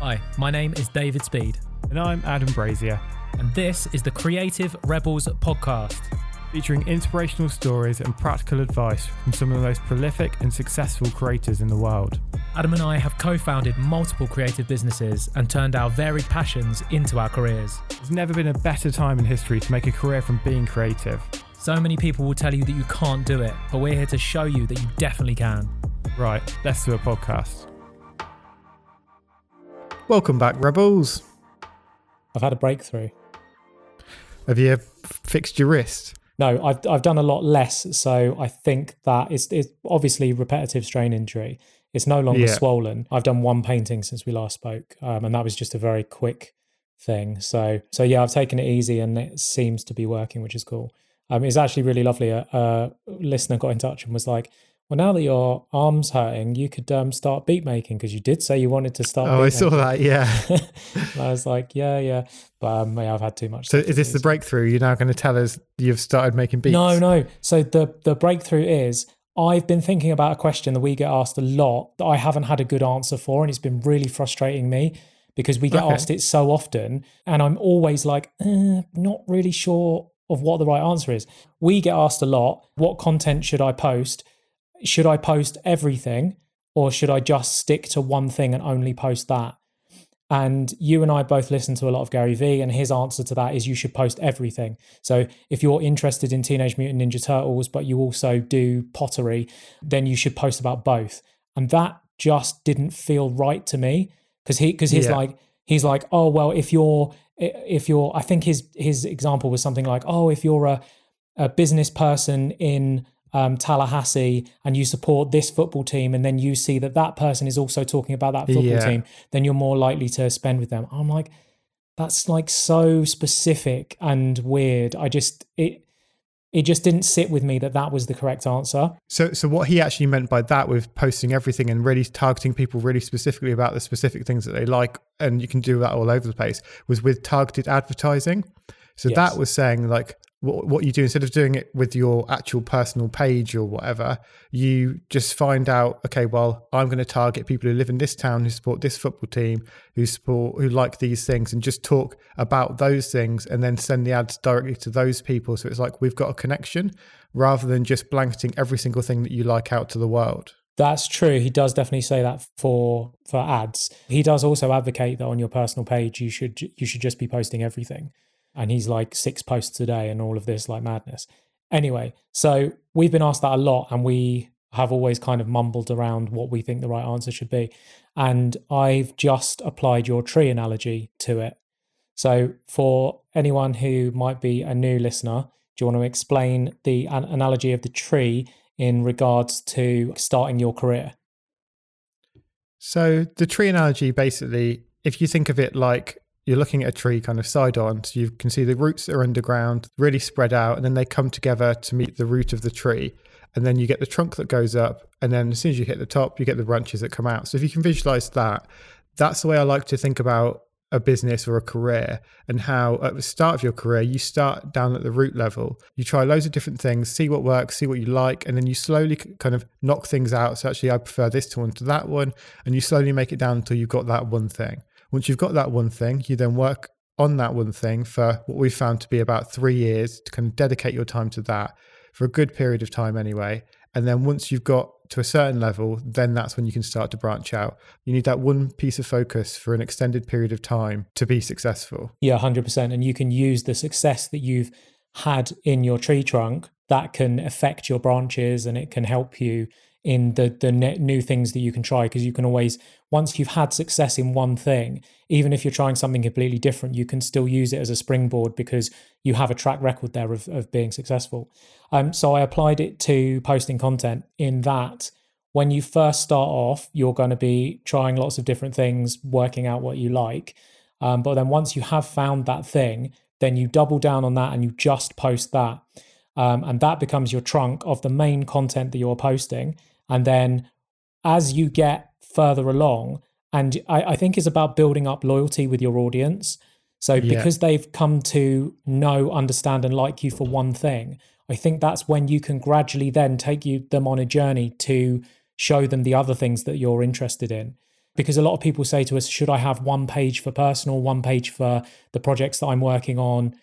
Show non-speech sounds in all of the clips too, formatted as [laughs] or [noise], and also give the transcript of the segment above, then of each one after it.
Hi, my name is David Speed, And I'm Adam Brazier, and this is the Creative Rebels podcast. featuring inspirational stories and practical advice from some of the most prolific and successful creators in the world. Adam and I have co founded multiple creative businesses and turned our varied passions into our careers. There's never been a better time in history to make a career from being creative. So many people will tell you that you can't do it, but we're here to show you that you definitely can. Right, let's do a podcast. Welcome back, Rebels. I've had a breakthrough. Have you fixed your wrist? No, I've I've done a lot less, so I think that it's it's obviously repetitive strain injury. It's no longer Yeah. swollen. I've done one painting since we last spoke, um, and that was just a very quick thing. So so yeah, I've taken it easy, and it seems to be working, which is cool. Um, it's actually really lovely. A, a listener got in touch and was like, "Well, now that your arm's hurting, you could um, start beat making because you did say you wanted to start." Oh, I saw making." that, yeah. [laughs] I was like, "Yeah, yeah," but um, yeah, I've had too much. So is this the breakthrough? You're now going to tell us you've started making beats? No, no. So the the breakthrough is I've been thinking about a question that we get asked a lot that I haven't had a good answer for, and it's been really frustrating me because we get Okay. asked it so often, and I'm always like, eh, not really sure of what the right answer is. We get asked a lot, what content should I post? Should I post everything, or should I just stick to one thing and only post that? And you and I both listen to a lot of Gary Vee, and his answer to that is you should post everything. So if you're interested in Teenage Mutant Ninja Turtles, but you also do pottery, then you should post about both. And that just didn't feel right to me because he because he's Yeah. like he's like oh well if you're if you're I think his his example was something like oh if you're a a business person in um, Tallahassee and you support this football team, and then you see that that person is also talking about that football Yeah. team, then you're more likely to spend with them. I'm like, that's like so specific and weird. I just it it just didn't sit with me that that was the correct answer. So, so what he actually meant by that with posting everything and really targeting people really specifically about the specific things that they like, and you can do that all over the place, was with targeted advertising. So Yes. that was saying like what, what you do instead of doing it with your actual personal page or whatever, you just find out, okay, well, I'm going to target people who live in this town who support this football team, who support who like these things, and just talk about those things, and then send the ads directly to those people. So it's like we've got a connection rather than just blanketing every single thing that you like out to the world. That's true. He does definitely say that for for ads. He does also advocate that on your personal page you should you should just be posting everything. And he's like six posts a day and all of this like madness. Anyway, so we've been asked that a lot and we have always kind of mumbled around what we think the right answer should be. And I've just applied your tree analogy to it. So for anyone who might be a new listener, do you want to explain the an- analogy of the tree in regards to starting your career? So the tree analogy basically, if you think of it like you're looking at a tree kind of side on, so you can see the roots are underground, really spread out, and then they come together to meet the root of the tree. And then you get the trunk that goes up, and then as soon as you hit the top, you get the branches that come out. So if you can visualize that, that's the way I like to think about a business or a career and how at the start of your career you start down at the root level you try loads of different things see what works see what you like and then you slowly kind of knock things out so actually i prefer this one to that one and you slowly make it down until you've got that one thing once you've got that one thing you then work on that one thing for what we found to be about three years to kind of dedicate your time to that for a good period of time anyway and then once you've got to a certain level, then that's when you can start to branch out. You need that one piece of focus for an extended period of time to be successful. Yeah, 100%. And you can use the success that you've had in your tree trunk that can affect your branches and it can help you in the the ne- new things that you can try because you can always once you've had success in one thing even if you're trying something completely different you can still use it as a springboard because you have a track record there of, of being successful. Um, so i applied it to posting content in that when you first start off you're going to be trying lots of different things working out what you like. Um, but then once you have found that thing then you double down on that and you just post that. Um, and that becomes your trunk of the main content that you're posting. And then as you get further along, and I, I think it's about building up loyalty with your audience. So Yeah. because they've come to know, understand, and like you for one thing, I think that's when you can gradually then take you them on a journey to show them the other things that you're interested in. because a lot of people say to us, should I have one page for personal, one page for the projects that I'm working on?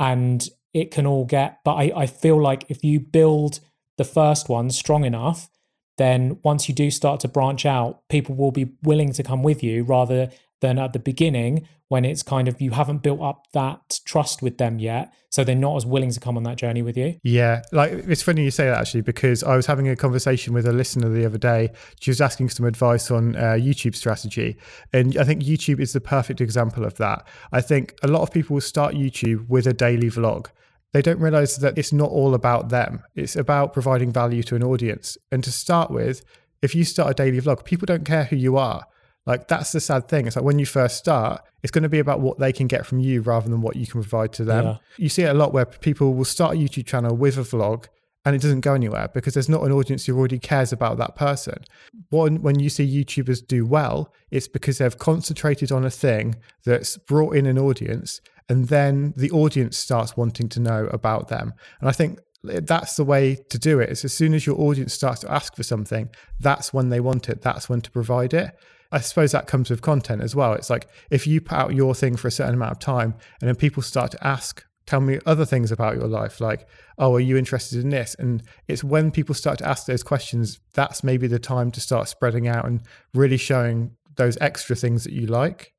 And it can all get, but I, I feel like if you build the first one strong enough, then once you do start to branch out, people will be willing to come with you rather than at the beginning when it's kind of you haven't built up that trust with them yet. So they're not as willing to come on that journey with you. Yeah like it's funny you say that actually because i was having a conversation with a listener the other day. She was asking some advice on uh, youtube strategy. And i think youtube is the perfect example of that. I think a lot of people will start youtube with a daily vlog they don't realize that it's not all about them it's about providing value to an audience and to start with if you start a daily vlog people don't care who you are like that's the sad thing. It's like when you first start, it's going to be about what they can get from you rather than what you can provide to them. Yeah. You see it a lot where people will start a YouTube channel with a vlog and it doesn't go anywhere because there's not an audience who already cares about that person. When, when you see YouTubers do well, it's because they've concentrated on a thing that's brought in an audience and then the audience starts wanting to know about them. And I think that's the way to do it. It's as soon as your audience starts to ask for something, that's when they want it. That's when to provide it. I suppose that comes with content as well. It's like if you put out your thing for a certain amount of time and then people start to ask, tell me other things about your life, like, oh, are you interested in this? And it's when people start to ask those questions, that's maybe the time to start spreading out and really showing those extra things that you like.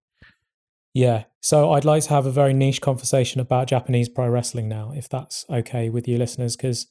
Yeah. So I'd like to have a very niche conversation about Japanese pro wrestling now, if that's okay with you listeners, because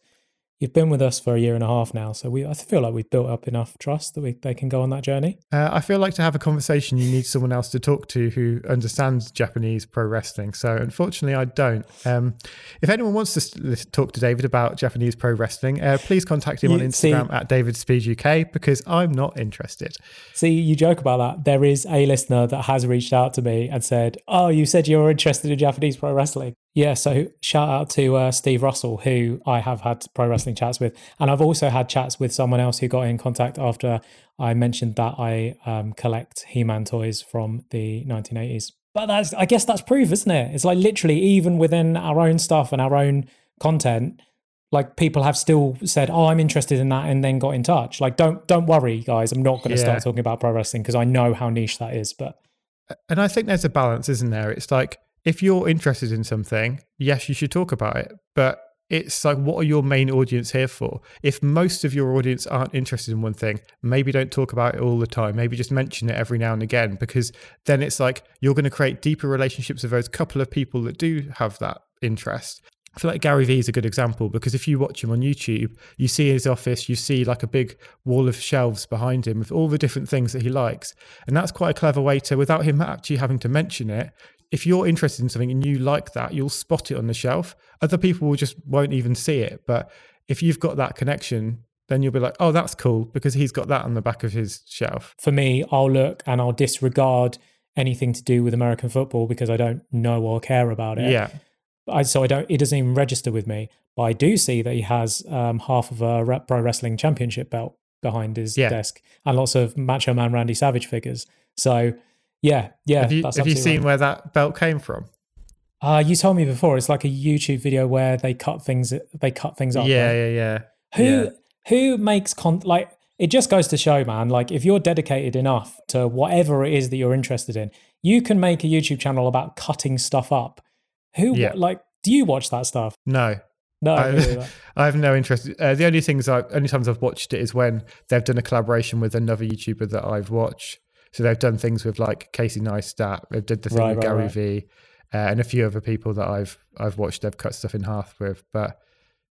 You've been with us for a year and a half now, so we I feel like we've built up enough trust that we they can go on that journey. Uh, I feel like to have a conversation, you need someone else to talk to who understands Japanese pro wrestling. So unfortunately, I don't. Um, if anyone wants to talk to David about Japanese pro wrestling, uh, please contact him you, on Instagram see, at David Speed UK because I'm not interested. See, you joke about that. There is a listener that has reached out to me and said, "Oh, you said you were interested in Japanese pro wrestling." Yeah, so shout out to uh, Steve Russell, who I have had pro wrestling chats with. And I've also had chats with someone else who got in contact after I mentioned that I um, collect He Man toys from the 1980s. But that's, I guess that's proof, isn't it? It's like literally, even within our own stuff and our own content, like people have still said, "Oh, I'm interested in that," and then got in touch. Like, don't don't worry, guys. I'm not going to yeah. start talking about pro wrestling because I know how niche that is. But and I think there's a balance, isn't there? It's like if you're interested in something, yes, you should talk about it. But it's like, what are your main audience here for? If most of your audience aren't interested in one thing, maybe don't talk about it all the time. Maybe just mention it every now and again, because then it's like you're going to create deeper relationships with those couple of people that do have that interest. I feel like Gary Vee is a good example because if you watch him on YouTube, you see his office, you see like a big wall of shelves behind him with all the different things that he likes. And that's quite a clever way to, without him actually having to mention it, if you're interested in something and you like that, you'll spot it on the shelf. Other people will just won't even see it. But if you've got that connection, then you'll be like, oh, that's cool because he's got that on the back of his shelf. For me, I'll look and I'll disregard anything to do with American football because I don't know or care about it. Yeah. I, so I don't. It doesn't even register with me. But I do see that he has um, half of a pro wrestling championship belt behind his yeah. desk and lots of Macho Man Randy Savage figures. So yeah, yeah. Have you, have you seen right. where that belt came from? Uh, you told me before. It's like a YouTube video where they cut things. They cut things up. Yeah, right? yeah, yeah. Who yeah. who makes con like? It just goes to show, man. Like if you're dedicated enough to whatever it is that you're interested in, you can make a YouTube channel about cutting stuff up. Who yeah. like? Do you watch that stuff? No, no, I, [laughs] I, have no interest. Uh, the only things I, only times I've watched it is when they've done a collaboration with another YouTuber that I've watched. So they've done things with like Casey Neistat. They've did the thing right, with right, Gary right. Vee, uh, and a few other people that I've I've watched. They've cut stuff in half with, but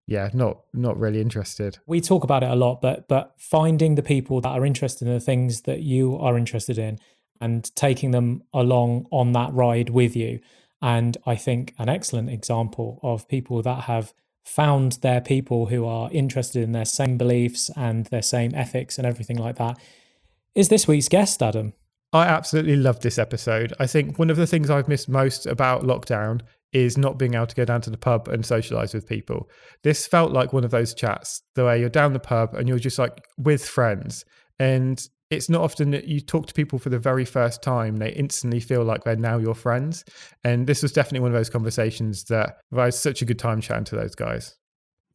yeah, not not really interested. We talk about it a lot, but but finding the people that are interested in the things that you are interested in and taking them along on that ride with you. And I think an excellent example of people that have found their people who are interested in their same beliefs and their same ethics and everything like that is this week's guest, Adam. I absolutely loved this episode. I think one of the things I've missed most about lockdown is not being able to go down to the pub and socialize with people. This felt like one of those chats, the way you're down the pub and you're just like with friends. And it's not often that you talk to people for the very first time, they instantly feel like they're now your friends. And this was definitely one of those conversations that I had such a good time chatting to those guys.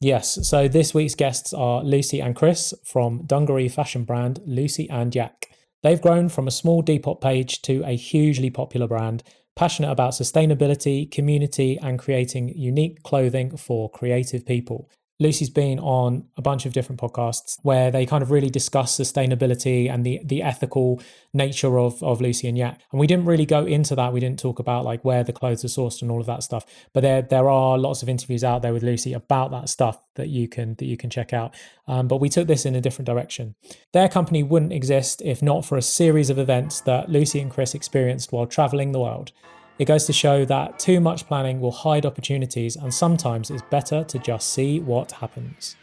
Yes. So this week's guests are Lucy and Chris from dungaree fashion brand Lucy and Yak. They've grown from a small Depop page to a hugely popular brand, passionate about sustainability, community, and creating unique clothing for creative people. Lucy's been on a bunch of different podcasts where they kind of really discuss sustainability and the the ethical nature of of Lucy and Yak. And we didn't really go into that. We didn't talk about like where the clothes are sourced and all of that stuff. But there there are lots of interviews out there with Lucy about that stuff that you can that you can check out. Um, but we took this in a different direction. Their company wouldn't exist if not for a series of events that Lucy and Chris experienced while traveling the world. It goes to show that too much planning will hide opportunities, and sometimes it's better to just see what happens.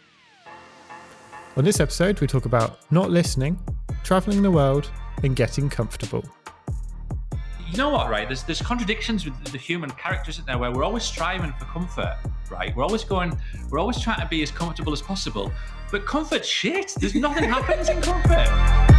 On this episode, we talk about not listening, traveling the world, and getting comfortable. You know what, right? There's there's contradictions with the human character, isn't there? Where we're always striving for comfort, right? We're always going, we're always trying to be as comfortable as possible. But comfort's shit. There's nothing happens in comfort.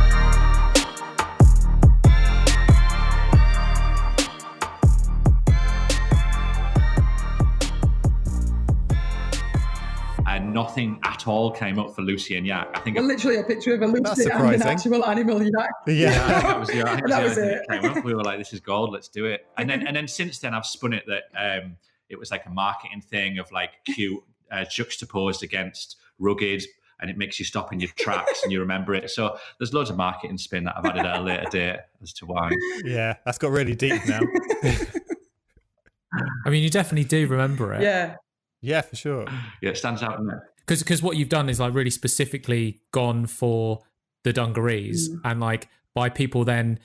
Nothing at all came up for Lucy and Yak. I think well, literally a picture of a Lucy and an actual animal yak. Yeah, yeah that was, yeah, [laughs] that was it. Came up. We were like, "This is gold. Let's do it." And then, [laughs] and then since then, I've spun it that um, it was like a marketing thing of like cute uh, juxtaposed against rugged and it makes you stop in your tracks and you remember it. So there's loads of marketing spin that I've added at a later date as to why. Yeah, that's got really deep now. [laughs] I mean, you definitely do remember it. Yeah. Yeah, for sure. Yeah, it stands out, doesn't it? Because because what you've done is like really specifically gone for the dungarees mm. and like by people then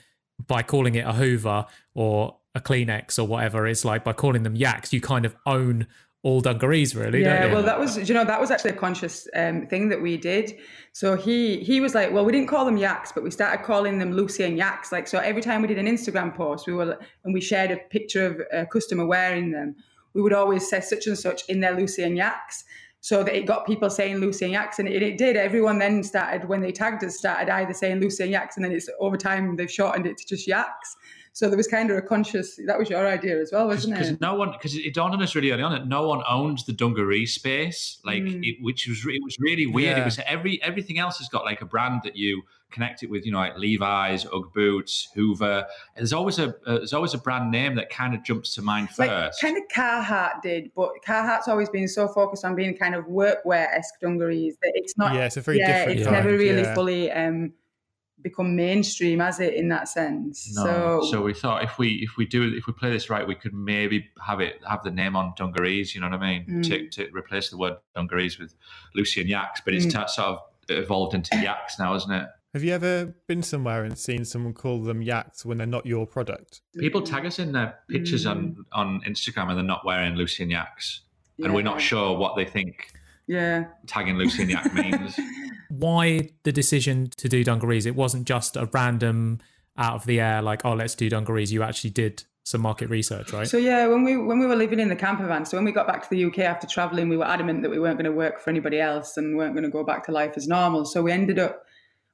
by calling it a Hoover or a Kleenex or whatever, it's like by calling them yaks, you kind of own all dungarees really yeah well that was you know that was actually a conscious um, thing that we did so he he was like well we didn't call them yaks but we started calling them lucy and yaks like so every time we did an instagram post we were and we shared a picture of a customer wearing them we would always say such and such in their Lucy and Yaks. So that it got people saying Lucy and Yaks, and it, it did. Everyone then started when they tagged us started either saying Lucy and Yaks, and then it's over time they've shortened it to just Yaks. So there was kind of a conscious. That was your idea as well, wasn't Cause, it? Because no one, because it dawned on us really early on that no one owns the dungaree space, like mm. it, which was it was really weird. Yeah. It was every everything else has got like a brand that you connect it with, you know, like Levi's, UGG boots, Hoover. There's always a uh, there's always a brand name that kind of jumps to mind first. Like, kind of Carhartt did, but Carhartt's always been so focused on being kind of workwear esque dungarees that it's not. Yeah, it's a very yeah, different. It's never really yeah. fully. Um, become mainstream as it in that sense no. so so we thought if we if we do if we play this right we could maybe have it have the name on dungarees you know what i mean mm. to, to replace the word dungarees with lucy and yaks but it's mm. t- sort of evolved into yaks now isn't it have you ever been somewhere and seen someone call them yaks when they're not your product? People tag us in their pictures mm. on, on Instagram and they're not wearing Lucy and Yaks. Yeah. And we're not sure what they think yeah. tagging Lucy and Yak [laughs] means. Why the decision to do dungarees? It wasn't just a random out of the air, like, oh, let's do dungarees. You actually did some market research, right? So yeah, when we when we were living in the camper van, so when we got back to the UK after traveling, we were adamant that we weren't going to work for anybody else and weren't going to go back to life as normal. So we ended up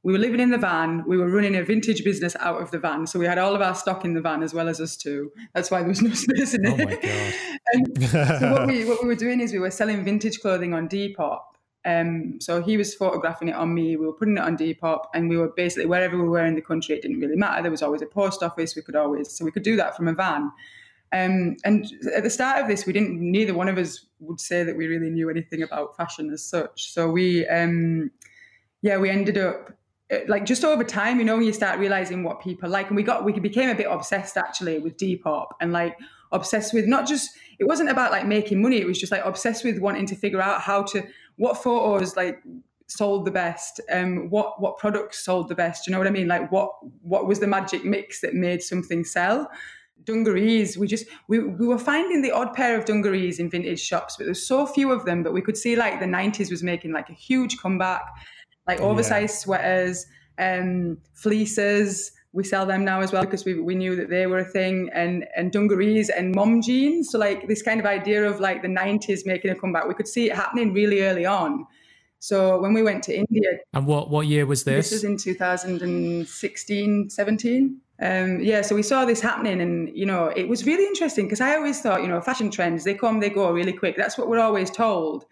we were living in the van. We were running a vintage business out of the van. So we had all of our stock in the van as well as us two. That's why there was no [laughs] space in it. Oh my God. so what we, [laughs] what we were doing is we were selling vintage clothing on Depop. Um, so he was photographing it on me. We were putting it on Depop, and we were basically wherever we were in the country. It didn't really matter. There was always a post office. We could always so we could do that from a van. Um, and at the start of this, we didn't. Neither one of us would say that we really knew anything about fashion as such. So we, um, yeah, we ended up uh, like just over time, you know, you start realizing what people like, and we got we became a bit obsessed actually with Depop and like obsessed with not just it wasn't about like making money, it was just like obsessed with wanting to figure out how to what photos like sold the best, um, what what products sold the best. You know what I mean? Like what what was the magic mix that made something sell? dungarees we just we, we were finding the odd pair of dungarees in vintage shops but there's so few of them but we could see like the 90s was making like a huge comeback like oversized yeah. sweaters, um, fleeces. We sell them now as well because we, we knew that they were a thing, and and dungarees and mom jeans. So like this kind of idea of like the '90s making a comeback, we could see it happening really early on. So when we went to India, and what what year was this? This is in 2016, 17. Um, yeah, so we saw this happening, and you know, it was really interesting because I always thought, you know, fashion trends they come, they go really quick. That's what we're always told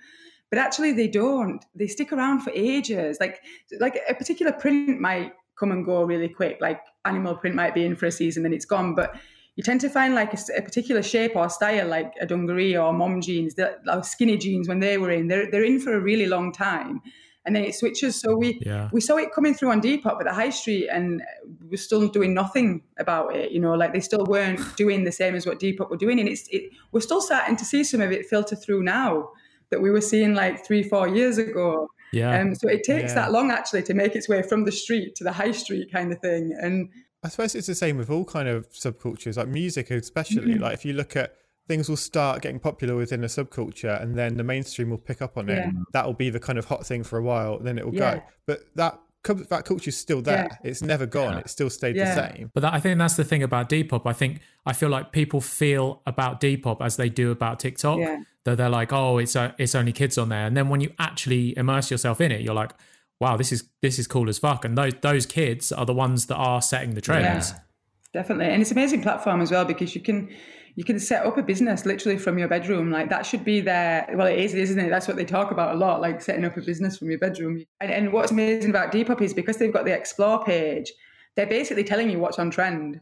but actually they don't they stick around for ages like like a particular print might come and go really quick. Like animal print might be in for a season, then it's gone. But you tend to find like a, a particular shape or style, like a dungaree or mom jeans, the, like skinny jeans when they were in, they're, they're in for a really long time. And then it switches. So we Yeah. we saw it coming through on Depop but the high street and we're still doing nothing about it. You know, like they still weren't [sighs] doing the same as what Depop were doing. And it's it, we're still starting to see some of it filter through now that we were seeing like three, four years ago. Yeah. Um, so it takes Yeah. that long actually to make its way from the street to the high street kind of thing. And I suppose it's the same with all kind of subcultures, like music especially. Mm-hmm. Like if you look at things will start getting popular within a subculture and then the mainstream will pick up on it. Yeah. That'll be the kind of hot thing for a while, then it will Yeah. go. But that cul- culture is still there. Yeah. It's never gone. It still stayed Yeah. the same. But that, I think that's the thing about Depop. I think I feel like people feel about Depop as they do about TikTok. Yeah. That they're like, oh, it's uh it's only kids on there, and then when you actually immerse yourself in it, you're like, wow, this is this is cool as fuck. And those those kids are the ones that are setting the trends. Yeah. definitely and it's an amazing platform as well because you can you can set up a business literally from your bedroom. Like that should be their well it is isn't it? That's what they talk about a lot like setting up a business from your bedroom. And, and what's amazing about depop is because they've got the explore page they're basically telling you what's on trend.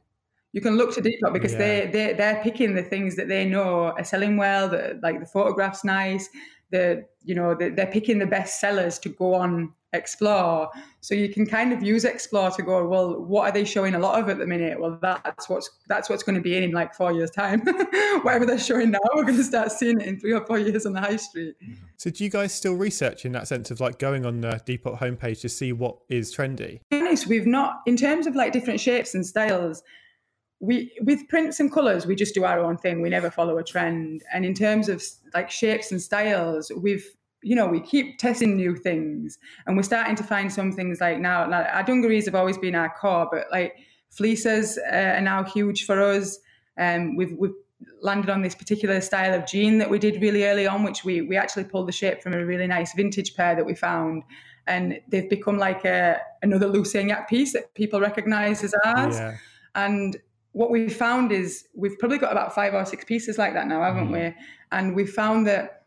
You can look to depop because Yeah. they they they're picking the things that they know are selling well that like the photographs nice the you know the, they're picking the best sellers to go on explore so you can kind of use explore to go well what are they showing a lot of at the minute well that's what's that's what's going to be in in like four years time [laughs] whatever they're showing now we're going to start seeing it in three or four years on the high street So do you guys still research in that sense of like going on the Depop homepage to see what is trendy? honest, we've not in terms of like different shapes and styles. We with prints and colours, we just do our own thing. We never follow a trend. And in terms of like shapes and styles, we've you know we keep testing new things, and we're starting to find some things like now. Like our dungarees have always been our core, but like fleeces uh, are now huge for us. Um, we've we've landed on this particular style of jean that we did really early on, which we we actually pulled the shape from a really nice vintage pair that we found, and they've become like a another Lucy and Yak piece that people recognise as ours. Yeah. And what we found is we've probably got about five or six pieces like that now, haven't we? And we found that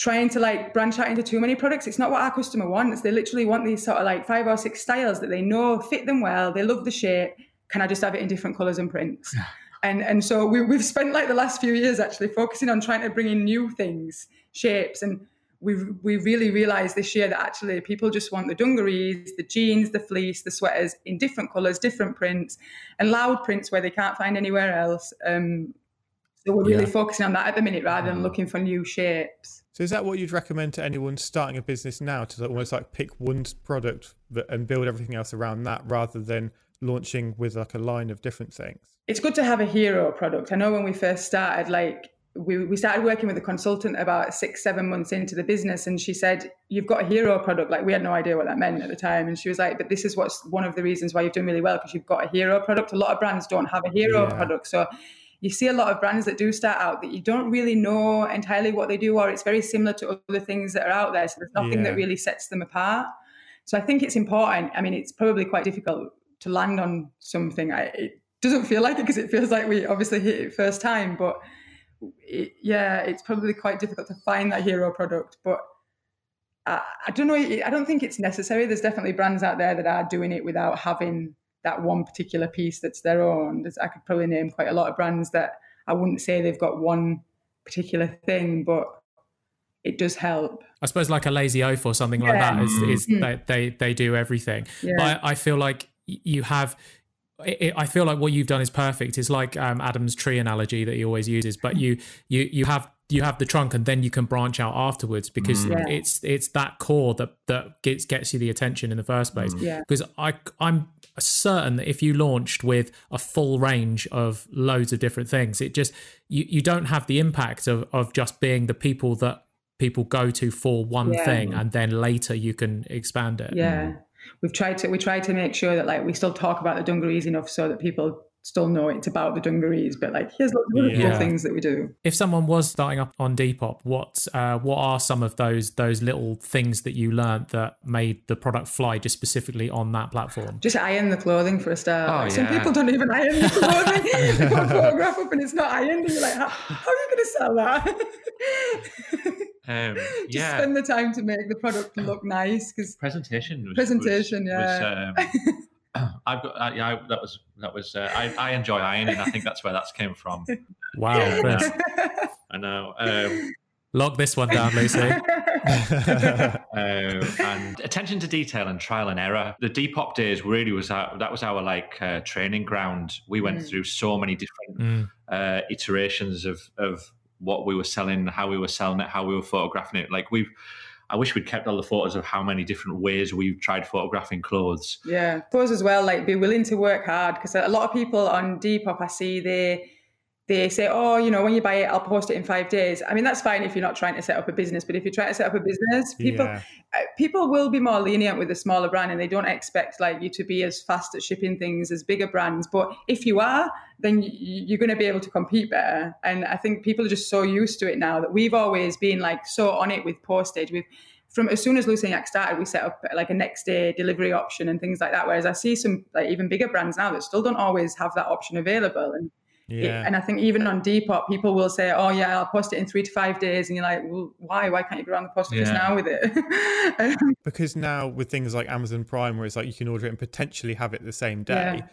trying to like branch out into too many products, it's not what our customer wants. They literally want these sort of like five or six styles that they know fit them well. They love the shape. Can I just have it in different colours and prints? And and so we, we've spent like the last few years actually focusing on trying to bring in new things, shapes, and we've we really realised this year that actually people just want the dungarees, the jeans, the fleece, the sweaters in different colours, different prints, and loud prints where they can't find anywhere else. Um, so we're really Yeah. focusing on that at the minute rather than looking for new shapes. So is that what you'd recommend to anyone starting a business now to almost like pick one product that, and build everything else around that rather than launching with like a line of different things? it's good to have a hero product. I know when we first started, like we, we started working with a consultant about six, seven months into the business, and she said, You've got a hero product. Like we had no idea what that meant at the time. And she was like, But this is what's one of the reasons why you've done really well, because you've got a hero product. A lot of brands don't have a hero Yeah. product. So you see a lot of brands that do start out that you don't really know entirely what they do, or it's very similar to other things that are out there. So there's nothing Yeah. that really sets them apart. So I think it's important. I mean, it's probably quite difficult to land on something. I, it doesn't feel like it because it feels like we obviously hit it first time, but it, yeah, it's probably quite difficult to find that hero product. But I, I don't know. I don't think it's necessary. There's definitely brands out there that are doing it without having that one particular piece that's their own. There's, I could probably name quite a lot of brands that I wouldn't say they've got one particular thing, but it does help. I suppose like a lazy oaf or something like that is, is Mm. they, they they do everything. Yeah. But I, I feel like you have. I I feel like what you've done is perfect. It's like um, Adam's tree analogy that he always uses. But you you you have you have the trunk and then you can branch out afterwards because Yeah. it's it's that core that that gets gets you the attention in the first place. Yeah. Because I I'm certain that if you launched with a full range of loads of different things, it just you you don't have the impact of of just being the people that people go to for one Yeah. thing and then later you can expand it. Yeah, we've tried to we try to make sure that like we still talk about the dungarees enough so that people still know it's about the dungarees. But like, here's lots of other cool things that we do. If someone was starting up on Depop, what uh, what are some of those those little things that you learned that made the product fly just specifically on that platform? Just iron the clothing for a start. Oh, Like, Some yeah. people don't even iron the [laughs] clothing. they put a photograph up and it's not ironed, and you're like, how, how are you going to sell that? [laughs] Um, Just yeah. spend the time to make the product look nice because presentation was, Presentation, was, yeah. was, um, [clears throat] I've got uh, yeah. I, that was that was. Uh, I, I enjoy ironing. I think that's where that's came from. [laughs] Wow, Chris. I know. Um, Lock this one down, Lucy. uh, [laughs] [laughs] and attention to detail and trial and error. The Depop days really was our, that was our like uh, training ground. We went Mm. through so many different Mm. uh, iterations of of what we were selling, how we were selling it, how we were photographing it. Like we've, I wish we'd kept all the photos of how many different ways we've tried photographing clothes. Yeah, suppose as well, like be willing to work hard because a lot of people on Depop I see they they say, oh, you know, when you buy it, I'll post it in five days. I mean, that's fine if you're not trying to set up a business, but if you're trying to set up a business, people Yeah. uh, people will be more lenient with a smaller brand and they don't expect like you to be as fast at shipping things as bigger brands but if you are then you're going to be able to compete better and i think people are just so used to it now that we've always been like so on it with postage we've from as soon as Lucy and Yak started, we set up like a next day delivery option and things like that. Whereas I see some like even bigger brands now that still don't always have that option available. And it- Yeah. and I think even on Depop, people will say, "Oh yeah, I'll post it in three to five days," and you're like, "Well, why? Why can't you go around the post office Yeah. now with it?" [laughs] Um, because now with things like Amazon Prime, where it's like you can order it and potentially have it the same day, Yeah.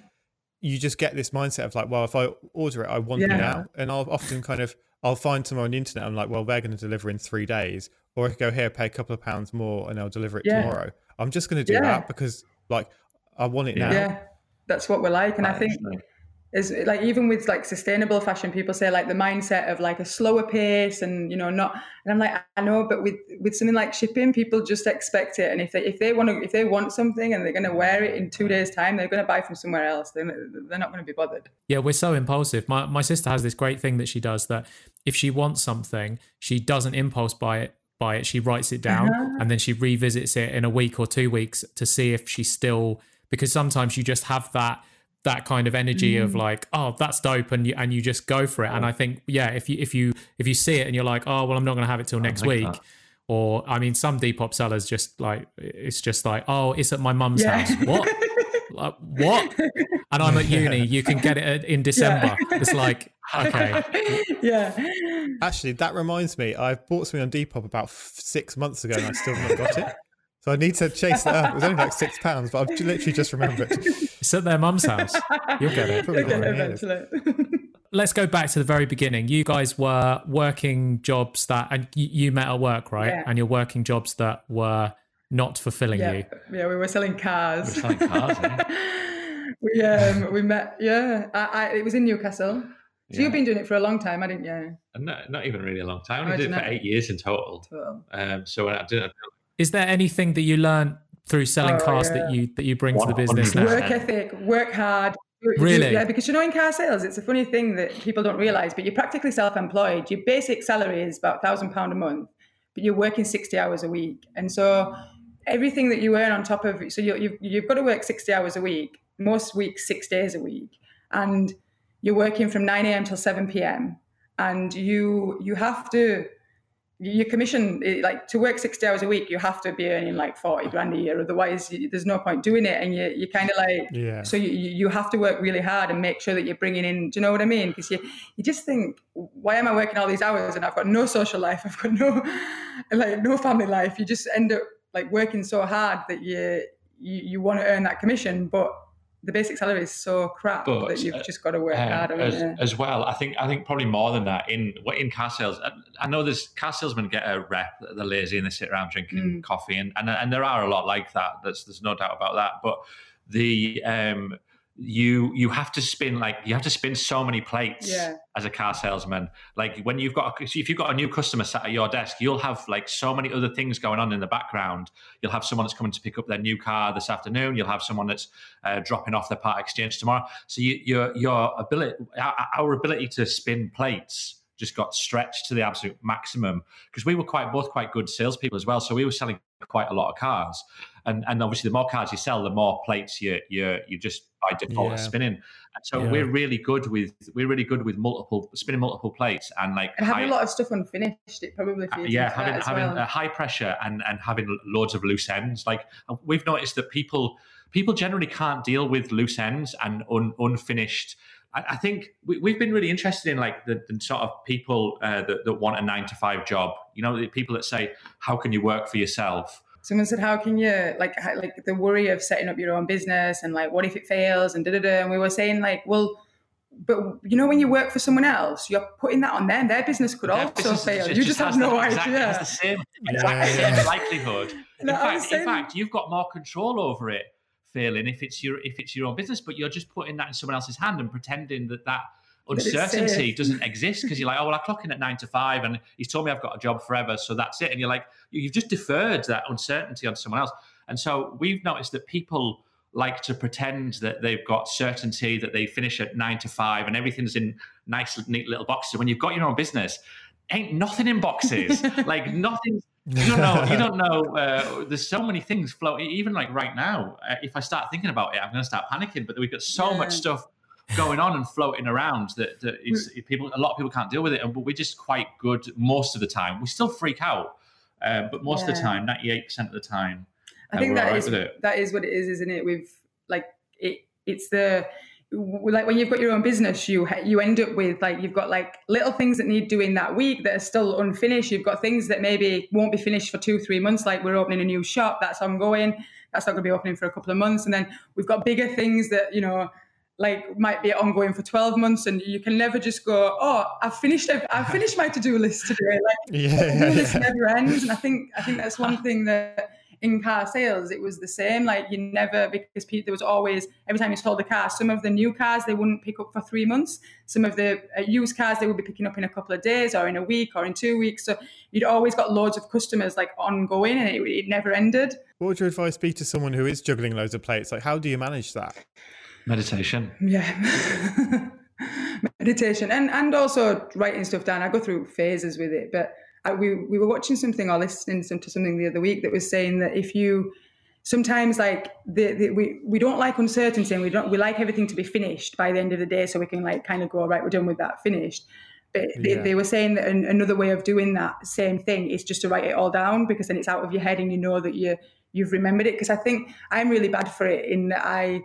you just get this mindset of like, well, if I order it, I want it now. And I'll often kind of I'll find somewhere on the internet. I'm like, well, they're going to deliver in three days, or I could go here, pay a couple of pounds more, and they'll deliver it tomorrow. I'm just going to do that because like I want it now. yeah, that's what we're like. And I think. Is like even with like sustainable fashion people say like the mindset of like a slower pace and you know not and i'm like i know but with with something like shipping people just expect it and if they if they want to if they want something and they're going to wear it in two days time they're going to buy from somewhere else they're, they're not going to be bothered Yeah, we're so impulsive. My my sister has this great thing that she does that if she wants something, she doesn't impulse buy it buy it. She writes it down Uh-huh. and then she revisits it in a week or two weeks to see if she still because sometimes you just have that that kind of energy of Mm. like, oh, that's dope, and you and you just go for it. And I think, yeah, if you if you if you see it and you're like, oh, well, I'm not going to have it till next like week. that. Or I mean, some Depop sellers just like it's just like, oh, it's at my mum's Yeah. house. What? [laughs] like, what? And I'm at uni. You can get it in December. It's like, okay, [laughs] yeah Actually, that reminds me, I bought something on Depop about f- six months ago, and I still haven't got it. So I need to chase that up. It was only like six pounds, but I've literally just remembered. it's at their mum's house. You'll get it. Probably Okay, got it eventually. Let's go back to the very beginning. You guys were working jobs that, and you, you met at work, right? Yeah. And you're working jobs that were not fulfilling yeah, you. yeah, we were selling cars. We were selling cars, [laughs] we um, we met. Yeah, I, I, it was in Newcastle. So Yeah. you've been doing it for a long time, hadn't you? And not, not even really a long time. I only did it for eight years in total. So, Um, so I didn't. Is there anything that you learned through selling Oh, cars yeah. that you that you bring to the business now? work ethic, work hard. You- you- Really? Yeah, because you know, in car sales, it's a funny thing that people don't realize, but you're practically self-employed. Your basic salary is about thousand pound a month, but you're working sixty hours a week, and so everything that you earn on top of so you, you've you've got to work sixty hours a week, most weeks six days a week, and you're working from nine a.m. till seven p.m. and you you have to your commission eh, like to work 60 hours a week you have to be earning like 40 grand a year otherwise you, there's no point doing it and you, you kind of like Yeah. so you, you you have to work really hard and make sure that you're bringing in do you know what i mean because you you just think why am i working all these hours and i've got no social life [laughs] i've got no like no family life you just end up like working so hard that you you, you want to earn that commission but the basic salary is so crap But, that you've uh, just got to work Um, harder as, as well. I think I think probably more than that in what in car sales. I, I know there's car salesmen get a rep that they're lazy and they sit around drinking Mm. coffee and, and and there are a lot like that. There's there's no doubt about that. But the um you you have to spin like you have to spin so many plates Yeah. as a car salesman. Like when you've got a, if you've got a new customer sat at your desk, you'll have like so many other things going on in the background. You'll have someone that's coming to pick up their new car this afternoon. You'll have someone that's uh, dropping off their part exchange tomorrow. So you, your your ability, our, our ability to spin plates just got stretched to the absolute maximum because we were quite both quite good salespeople as well. So we were selling quite a lot of cars, and and obviously the more cars you sell, the more plates you you you just by default Yeah. spinning. And so Yeah. we're really good with we're really good with multiple spinning multiple plates and like and having high- a lot of stuff unfinished it probably for you yeah, having having well. a high pressure and and having loads of loose ends. Like uh, we've noticed that people people generally can't deal with loose ends and un, unfinished. I, I think we, we've been really interested in like the, the sort of people uh, that, that want a nine to five job. You know, the people that say, "How can you work for yourself?" Someone said, "How can you like like the worry of setting up your own business and like what if it fails and da da da?" And we were saying like, well. But you know, when you work for someone else, you're putting that on them. Their business could Their also business fail. just- you just just have no the, exactly, idea. has the same, exact same likelihood. [laughs] In, No, I was fact, in fact, you've got more control over it failing if it's your if it's your own business, but you're just putting that in someone else's hand and pretending that that it's uncertainty doesn't [laughs] exist because you're like, oh well, I clock in at nine to five, and he's told me I've got a job forever, so that's it. And you're like, you- you've just deferred that uncertainty on someone else. And so we've noticed that people like to pretend that they've got certainty that they finish at nine to five and everything's in nice, neat little boxes. When you've got your own business, ain't nothing in boxes. [laughs] like nothing. You don't know. You don't know. Uh, there's so many things floating. Even like right now, uh, if I start thinking about it, I'm going to start panicking. But we've got so Yeah. much stuff going on and floating around that, that [laughs] it's, people. A lot of people can't deal with it, and but we're just quite good most of the time. We still freak out, uh, but most of the time, 98 percent of the time, I uh, think we're that right is that is what it is, isn't it? With like it, it's the like when you've got your own business, you you end up with like you've got like little things that need doing that week that are still unfinished. You've got things that maybe won't be finished for two three months. Like we're opening a new shop that's ongoing. That's not going to be opening for a couple of months, and then we've got bigger things that you know. Like might be ongoing for twelve months, and you can never just go. Oh, I've finished. I've finished my to-do list today. Like [laughs] yeah, list yeah. never ends. And I think I think that's one thing that in car sales it was the same. Like you never because there was always every time you sold a car, some of the new cars they wouldn't pick up for three months. Some of the uh, used cars they would be picking up in a couple of days or in a week or in two weeks. So you'd always got loads of customers like ongoing, and it, it never ended. What would your advice be to someone who is juggling loads of plates? Like, how do you manage that? Meditation. Yeah. [laughs] Meditation and and also writing stuff down. I go through phases with it, but I, we we were watching something or listening to something the other week that was saying that if you sometimes like the, the, we we don't like uncertainty and we don't we like everything to be finished by the end of the day so we can like kind of go right we're done with that finished. But they, Yeah. they were saying that an, another way of doing that same thing is just to write it all down because then it's out of your head and you know that you you've remembered it. Because I think I'm really bad for it in that I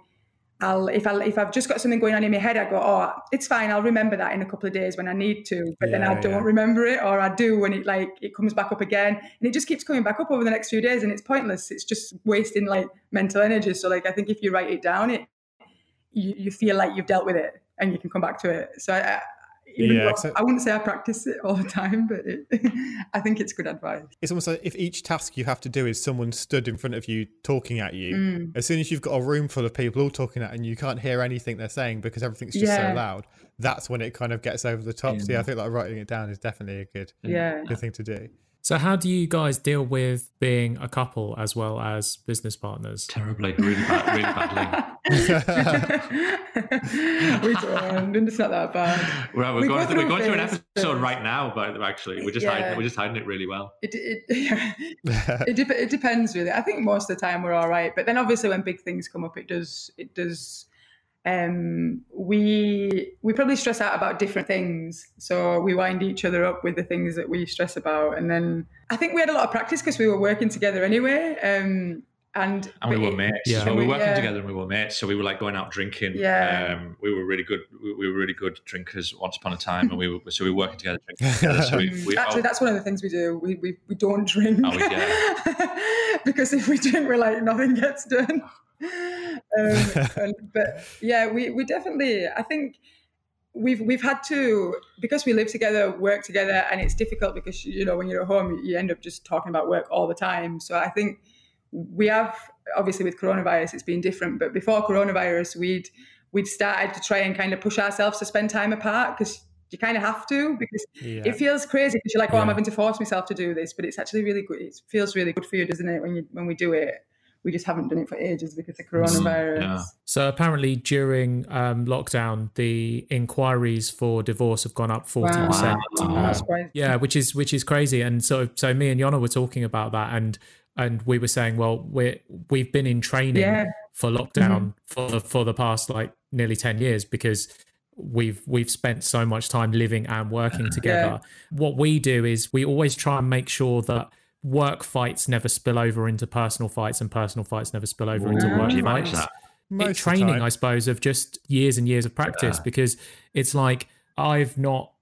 I'll if I if I've just got something going on in my head, I go, oh, it's fine. I'll remember that in a couple of days when I need to. But then I don't yeah. remember it, or I do when it like it comes back up again, and it just keeps coming back up over the next few days, and it's pointless. It's just wasting like mental energy. So like I think if you write it down, it you, you feel like you've dealt with it, and you can come back to it. So I. I even Yeah, though except- I wouldn't say I practice it all the time, but it, [laughs] I think it's good advice. It's almost like if each task you have to do is someone stood in front of you talking at you, Mm. as soon as you've got a room full of people all talking at you and you can't hear anything they're saying because everything's just Yeah. so loud, that's when it kind of gets over the top. So yeah, I think like writing it down is definitely a good, Yeah. good thing to do. So, how do you guys deal with being a couple as well as business partners? Terribly, really bad, really badly. [laughs] we don't. It's not that bad. We're, we're We going go through, we're going through an episode right now, but actually, we're just hiding, we're just hiding it really well. It it, [laughs] it, dep- it depends really. I think most of the time we're all right, but then obviously when big things come up, it does it does. Um, we we probably stress out about different things, so we wind each other up with the things that we stress about, and then I think we had a lot of practice because we were working together anyway. Um, and And we were mates. Yeah. So we were working yeah. together and we were mates. So we were like going out drinking. Yeah. Um, we were really good. We, we were really good drinkers once upon a time, and we were so we were working together, drinking together. So we, [laughs] we Actually, oh, that's one of the things we do. We we, we don't drink Oh, yeah. [laughs] because if we drink, we're like nothing gets done. [laughs] Um, and, but yeah, we we definitely. I think we've we've had to because we live together, work together, and it's difficult because you know when you're at home, you end up just talking about work all the time. So I think we have obviously with coronavirus, it's been different. But before coronavirus, we'd we'd started to try and kind of push ourselves to spend time apart because you kind of have to because Yeah. it feels crazy because you're like, oh, I'm having to force myself to do this, but it's actually really good. It feels really good for you, doesn't it? When you when we do it, we just haven't done it for ages because of coronavirus. yeah. So, apparently, during um, lockdown, the inquiries for divorce have gone up 40%. Wow. Um, That's surprising. yeah which is which is crazy and so so me and Yona were talking about that and and we were saying well we're we've been in training Yeah. for lockdown for the for the past like nearly 10 years because we've we've spent so much time living and working together what we do is we always try and make sure that work fights never spill over into personal fights and personal fights never spill over into work Do fights that? It, training. I suppose, of just years and years of practice because it's like I've not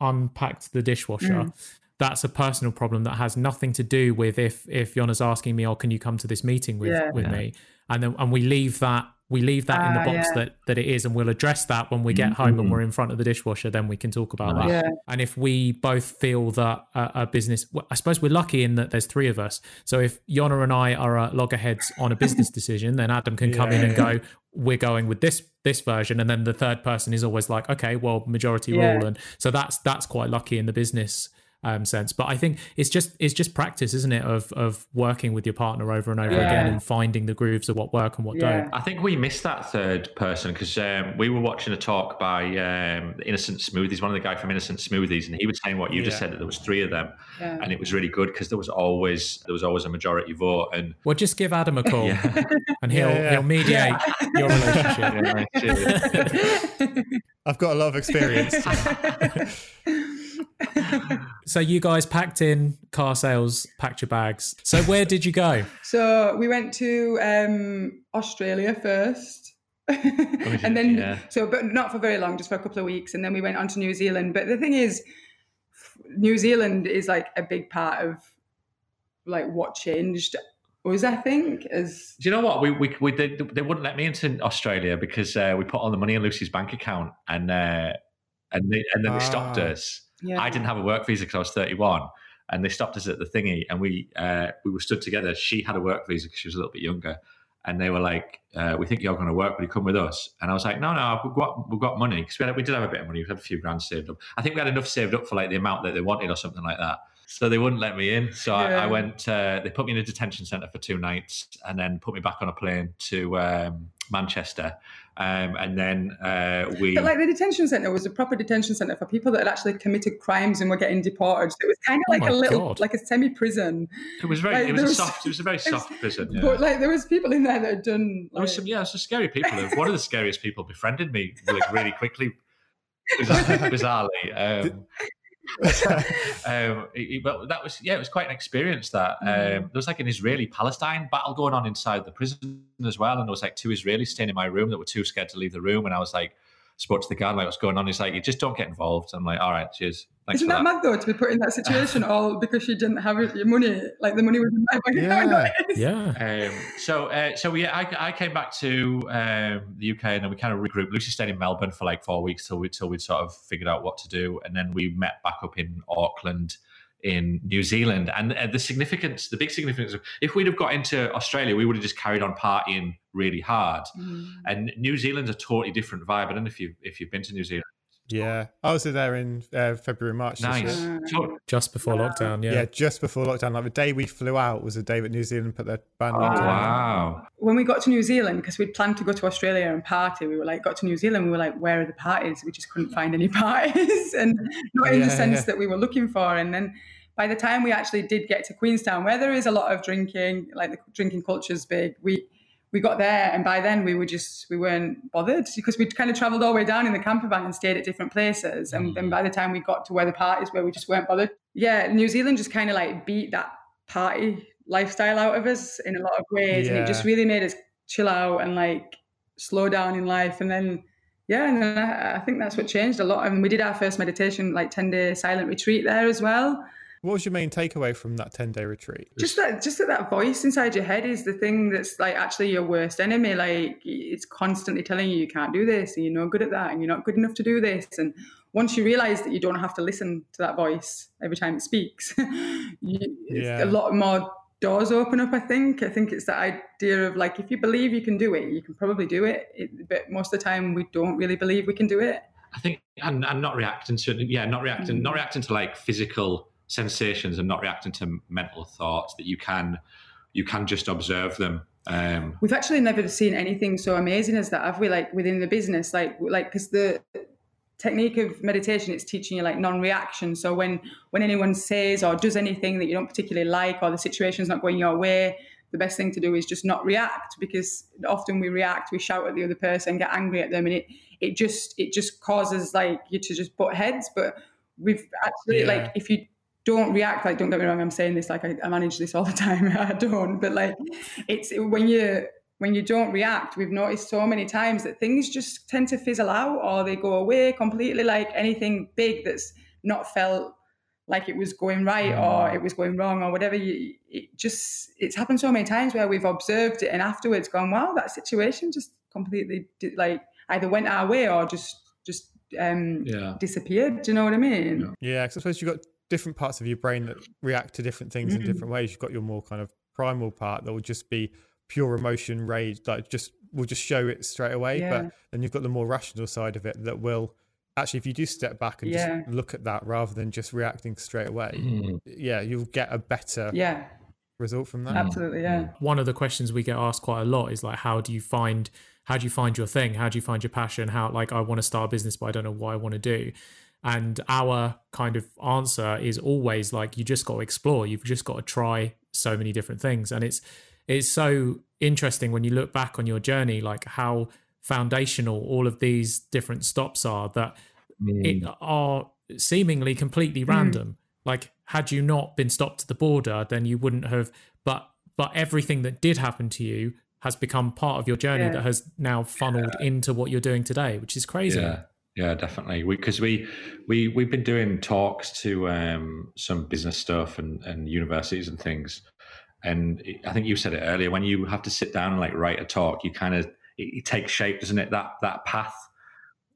unpacked the dishwasher, Mm. that's a personal problem that has nothing to do with if if Yona's asking me, "Oh, can you come to this meeting with Yeah. with me?" And then and we leave that we leave that in the Ah, box yeah. that that it is, and we'll address that when we get home and we're in front of the dishwasher. Then we can talk about that. Yeah. And if we both feel that a, a business, well, I suppose we're lucky in that there's three of us. So if Yona and I are uh, loggerheads on a business [laughs] decision, then Adam can come in and go, "We're going with this this version," and then the third person is always like, "Okay, well, majority Yeah. rule," and so that's that's quite lucky in the business um, sense. But I think it's just it's just practice, isn't it, of of working with your partner over and over Yeah. again and finding the grooves of what work and what Yeah. don't. I think we missed that third person because um, we were watching a talk by um, Innocent Smoothies, one of the guy from Innocent Smoothies, and he was saying what you just said that there was three of them, Yeah. and it was really good because there was always there was always a majority vote, and Well, just give Adam a call, [laughs] yeah, [laughs] and he'll Yeah, yeah. he'll mediate your [laughs] relationship. Yeah. I've got a lot of experience. [laughs] So you guys packed in car sales, packed your bags. So where did you go? So we went to um, Australia first. [laughs] and then, yeah. so, but not for very long, just for a couple of weeks. And then we went on to New Zealand. But the thing is, New Zealand is like a big part of like what changed us, I think, as Do you know what we we, we did? They wouldn't let me into Australia because uh, we put all the money in Lucy's bank account, and uh, and they, and then they stopped Ah. us. Yeah. I didn't have a work visa because I was 31, and they stopped us at the thingy, and we uh, we were stood together. She had a work visa because she was a little bit younger, and they were like, uh, "We think you're going to work. Will you come with us?" And I was like, "No, no, we've got we've got money because we, had- we did have a bit of money. We had a few grand saved up. I think we had enough saved up for like the amount that they wanted or something like that." So they wouldn't let me in. So I, I went. Uh, they put me in a detention centre for two nights, and then put me back on a plane to um, Manchester. Um, and then uh, we. But like the detention centre was a proper detention centre for people that had actually committed crimes and were getting deported. So it was kind of Oh like my a little, God. like a semi-prison. it was very. like, it was there a was- soft. It was a very [laughs] soft prison. Yeah. But like there was people in there that had done. There was like- some, yeah, some scary people. [laughs] One of the scariest people befriended me like really quickly, [laughs] bizarrely. bizarrely. Um, [laughs] um, it- it- but that was yeah, it was quite an experience. That um, Mm. there was like an Israeli-Palestine battle going on inside the prison as well, and there was like two Israelis staying in my room that were too scared to leave the room, and I was like. Spoke to the guard like what's going on. He's like, you just don't get involved. I'm like, all right, cheers. Thanks Isn't for that, that. mad though to be put in that situation [laughs] all because she didn't have your money? Like the money was in my bank account. Yeah. Um, so, uh, so yeah, I, I came back to um, the UK and then we kind of regrouped. Lucy stayed in Melbourne for like four weeks till we till we sort of figured out what to do, and then we met back up in Auckland in New Zealand. And uh, the significance, the big significance, of, if we'd have got into Australia, we would have just carried on partying really hard. Mm. And New Zealand's a totally different vibe. I don't know if you've if you've been to New Zealand. Yeah, I was there in uh, February, March. Nice. Just before lockdown. Yeah. Yeah. just before lockdown. Like the day we flew out was the day that New Zealand put their ban oh on. wow. When we got to New Zealand, because we'd planned to go to Australia and party, we were like, got to New Zealand, we were like, where are the parties? We just couldn't find any [laughs] parties, and not in the sense yeah. that we were looking for. And then by the time we actually did get to Queenstown, where there is a lot of drinking, like the drinking culture is big, we we got there, and by then we were just we weren't bothered because we'd kind of travelled all the way down in the camper van and stayed at different places. And then mm. by the time we got to where the parties were, we just weren't bothered. Yeah, New Zealand just kind of like beat that party lifestyle out of us in a lot of ways, and it just really made us chill out and like slow down in life. And then yeah, and then I, I think that's what changed a lot. I And we did our first meditation, like ten day silent retreat there as well. What was your main takeaway from that 10 day retreat? Just that, just that, that voice inside your head is the thing that's like actually your worst enemy. Like it's constantly telling you you can't do this, and you're not good at that, and you're not good enough to do this. And once you realize that you don't have to listen to that voice every time it speaks, [laughs] you, it's Yeah. a lot more doors open up. I think. I think it's that idea of like if you believe you can do it, you can probably do it. it but most of the time, we don't really believe we can do it. I think and, and not reacting to yeah, not reacting, mm. not reacting to like physical sensations and not reacting to mental thoughts that you can you can just observe them. Um, We've actually never seen anything so amazing as that, have we? Like within the business, like like because the technique of meditation it's teaching you like non-reaction. So when when anyone says or does anything that you don't particularly like or the situation's not going your way, the best thing to do is just not react because often we react, we shout at the other person, get angry at them, and it it just it just causes like you to just butt heads. But we've actually Yeah. like if you don't react like don't get me wrong i'm saying this like I, I manage this all the time [laughs] i don't but like it's when you when you don't react we've noticed so many times that things just tend to fizzle out or they go away completely like anything big that's not felt like it was going right or mm. it was going wrong or whatever. You, it just it's happened so many times where we've observed it and afterwards gone, wow, that situation just completely did, like either went our way or just just um yeah. disappeared. Do you know what I mean? Yeah, because I suppose you've got different parts of your brain that react to different things mm-hmm. in different ways. You've got your more kind of primal part that will just be pure emotion, rage, like just will just show it straight away. Yeah. But then you've got the more rational side of it that will actually, if you do step back and yeah. just look at that rather than just reacting straight away, mm. yeah, you'll get a better yeah result from that. Absolutely, yeah. One of the questions we get asked quite a lot is like, how do you find how do you find your thing? How do you find your passion? How like I want to start a business, but I don't know what I want to do. And our kind of answer is always like you just got to explore. You've just got to try so many different things, and it's it's so interesting when you look back on your journey, like how foundational all of these different stops are that mm. it are seemingly completely mm. random. Mm. Like had you not been stopped at the border, then you wouldn't have. But but everything that did happen to you has become part of your journey yeah. that has now funneled yeah. into what you're doing today, which is crazy. Yeah. Yeah, definitely. Because we, we, we have been doing talks to um, some business stuff and, and universities and things, and I think you said it earlier. When you have to sit down and like write a talk, you kind of it, it takes shape, doesn't it? That that path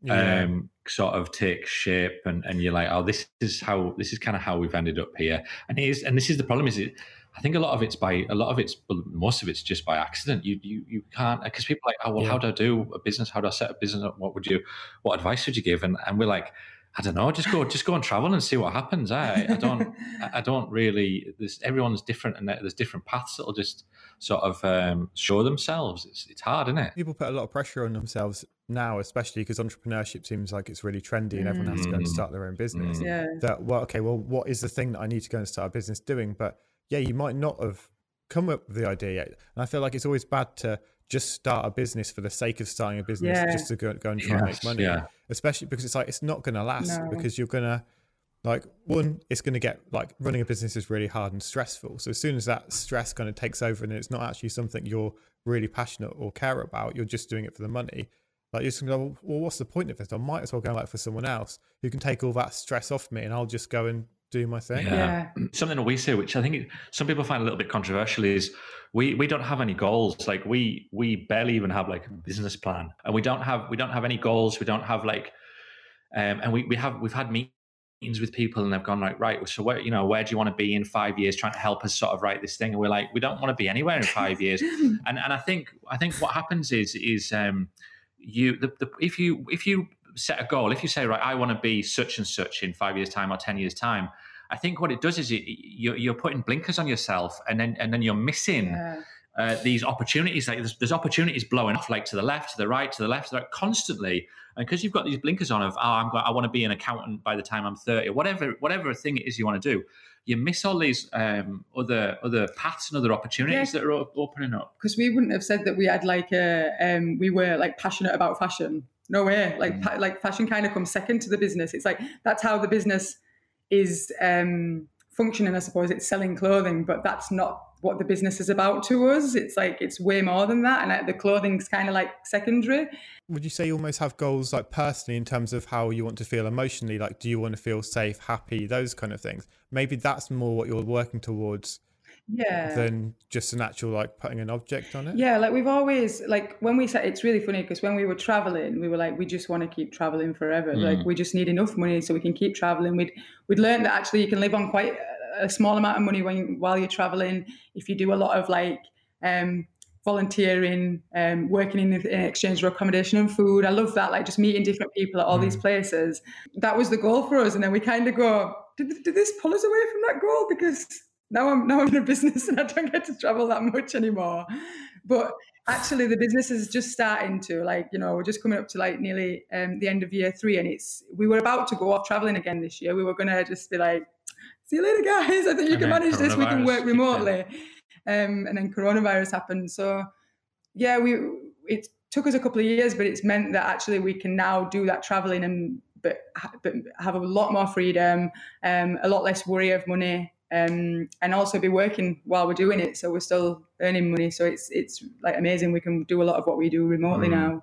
yeah. um, sort of takes shape, and, and you're like, oh, this is how this is kind of how we've ended up here. And it is, and this is the problem. Is it? I think a lot of it's by a lot of it's most of it's just by accident. You you you can't because people are like, oh well, yeah. how do I do a business? How do I set a business up? What would you? What advice would you give? And and we're like. I don't know. Just go, just go and travel and see what happens. I, I don't, I don't really. There's everyone's different, and there's different paths that'll just sort of um, show themselves. It's, it's hard, isn't it? People put a lot of pressure on themselves now, especially because entrepreneurship seems like it's really trendy and everyone has to go and mm. start their own business. Mm. Yeah. That, well, okay, well, what is the thing that I need to go and start a business doing? But yeah, you might not have come up with the idea yet. And I feel like it's always bad to just start a business for the sake of starting a business yeah. just to go, go and try yes, and make money. Yeah. Especially because it's like, it's not going to last no. because you're going to, like one it's going to get like running a business is really hard and stressful so as soon as that stress kind of takes over and it's not actually something you're really passionate or care about you're just doing it for the money like you're just going to go well what's the point of this i might as well go like for someone else who can take all that stress off me and i'll just go and do my thing yeah, yeah. something that we say which i think some people find a little bit controversial is we we don't have any goals like we we barely even have like a business plan and we don't have we don't have any goals we don't have like um, and we, we have we've had meetings meetings with people and they've gone like, right, so where, you know, where do you want to be in five years trying to help us sort of write this thing? And we're like, we don't want to be anywhere in five years. [laughs] and and I think I think what happens is is um you the, the if you if you set a goal, if you say, right, I want to be such and such in five years' time or ten years' time, I think what it does is it, you're, you're putting blinkers on yourself, and then and then you're missing yeah. uh, these opportunities. Like there's, there's, opportunities blowing off, like to the left, to the right, to the left, to the right, constantly. And because you've got these blinkers on of, oh, I'm I want to be an accountant by the time I'm 30, whatever whatever thing it is you want to do, you miss all these um, other other paths and other opportunities yeah. that are opening up. Because we wouldn't have said that we had like a um, we were like passionate about fashion. No way. Like mm. pa- like fashion kind of comes second to the business. It's like that's how the business is um, functioning. I suppose it's selling clothing, but that's not what the business is about to us. It's like it's way more than that, and the clothing's kind of like secondary. Would you say you almost have goals like personally in terms of how you want to feel emotionally? Like, do you want to feel safe, happy, those kind of things? Maybe that's more what you're working towards yeah. than just an actual like putting an object on it? Yeah like we've always like when we said it's really funny because when we were traveling we were like we just want to keep traveling forever. Mm. like we just need enough money so we can keep traveling. We'd we'd learned that actually you can live on quite a small amount of money when while you're traveling. If you do a lot of like um, volunteering um, working in, in, exchange for accommodation and food i love that like just meeting different people at all mm. these places. That was the goal for us and then we kind of go did, did this pull us away from that goal? Because now i'm now i'm in a business [laughs] and i don't get to travel that much anymore but actually the business is just starting to like you know we're just coming up to like nearly um, the end of year three and it's we were about to go off traveling again this year we were going to just be like see you later, guys. I think you and can manage this. We can work remotely. Um, and then coronavirus happened. So, yeah, we it took us a couple of years, but it's meant that actually we can now do that traveling and but, but have a lot more freedom, um, a lot less worry of money, um, and also be working while we're doing it. So we're still earning money. So it's it's like amazing. We can do a lot of what we do remotely mm. now.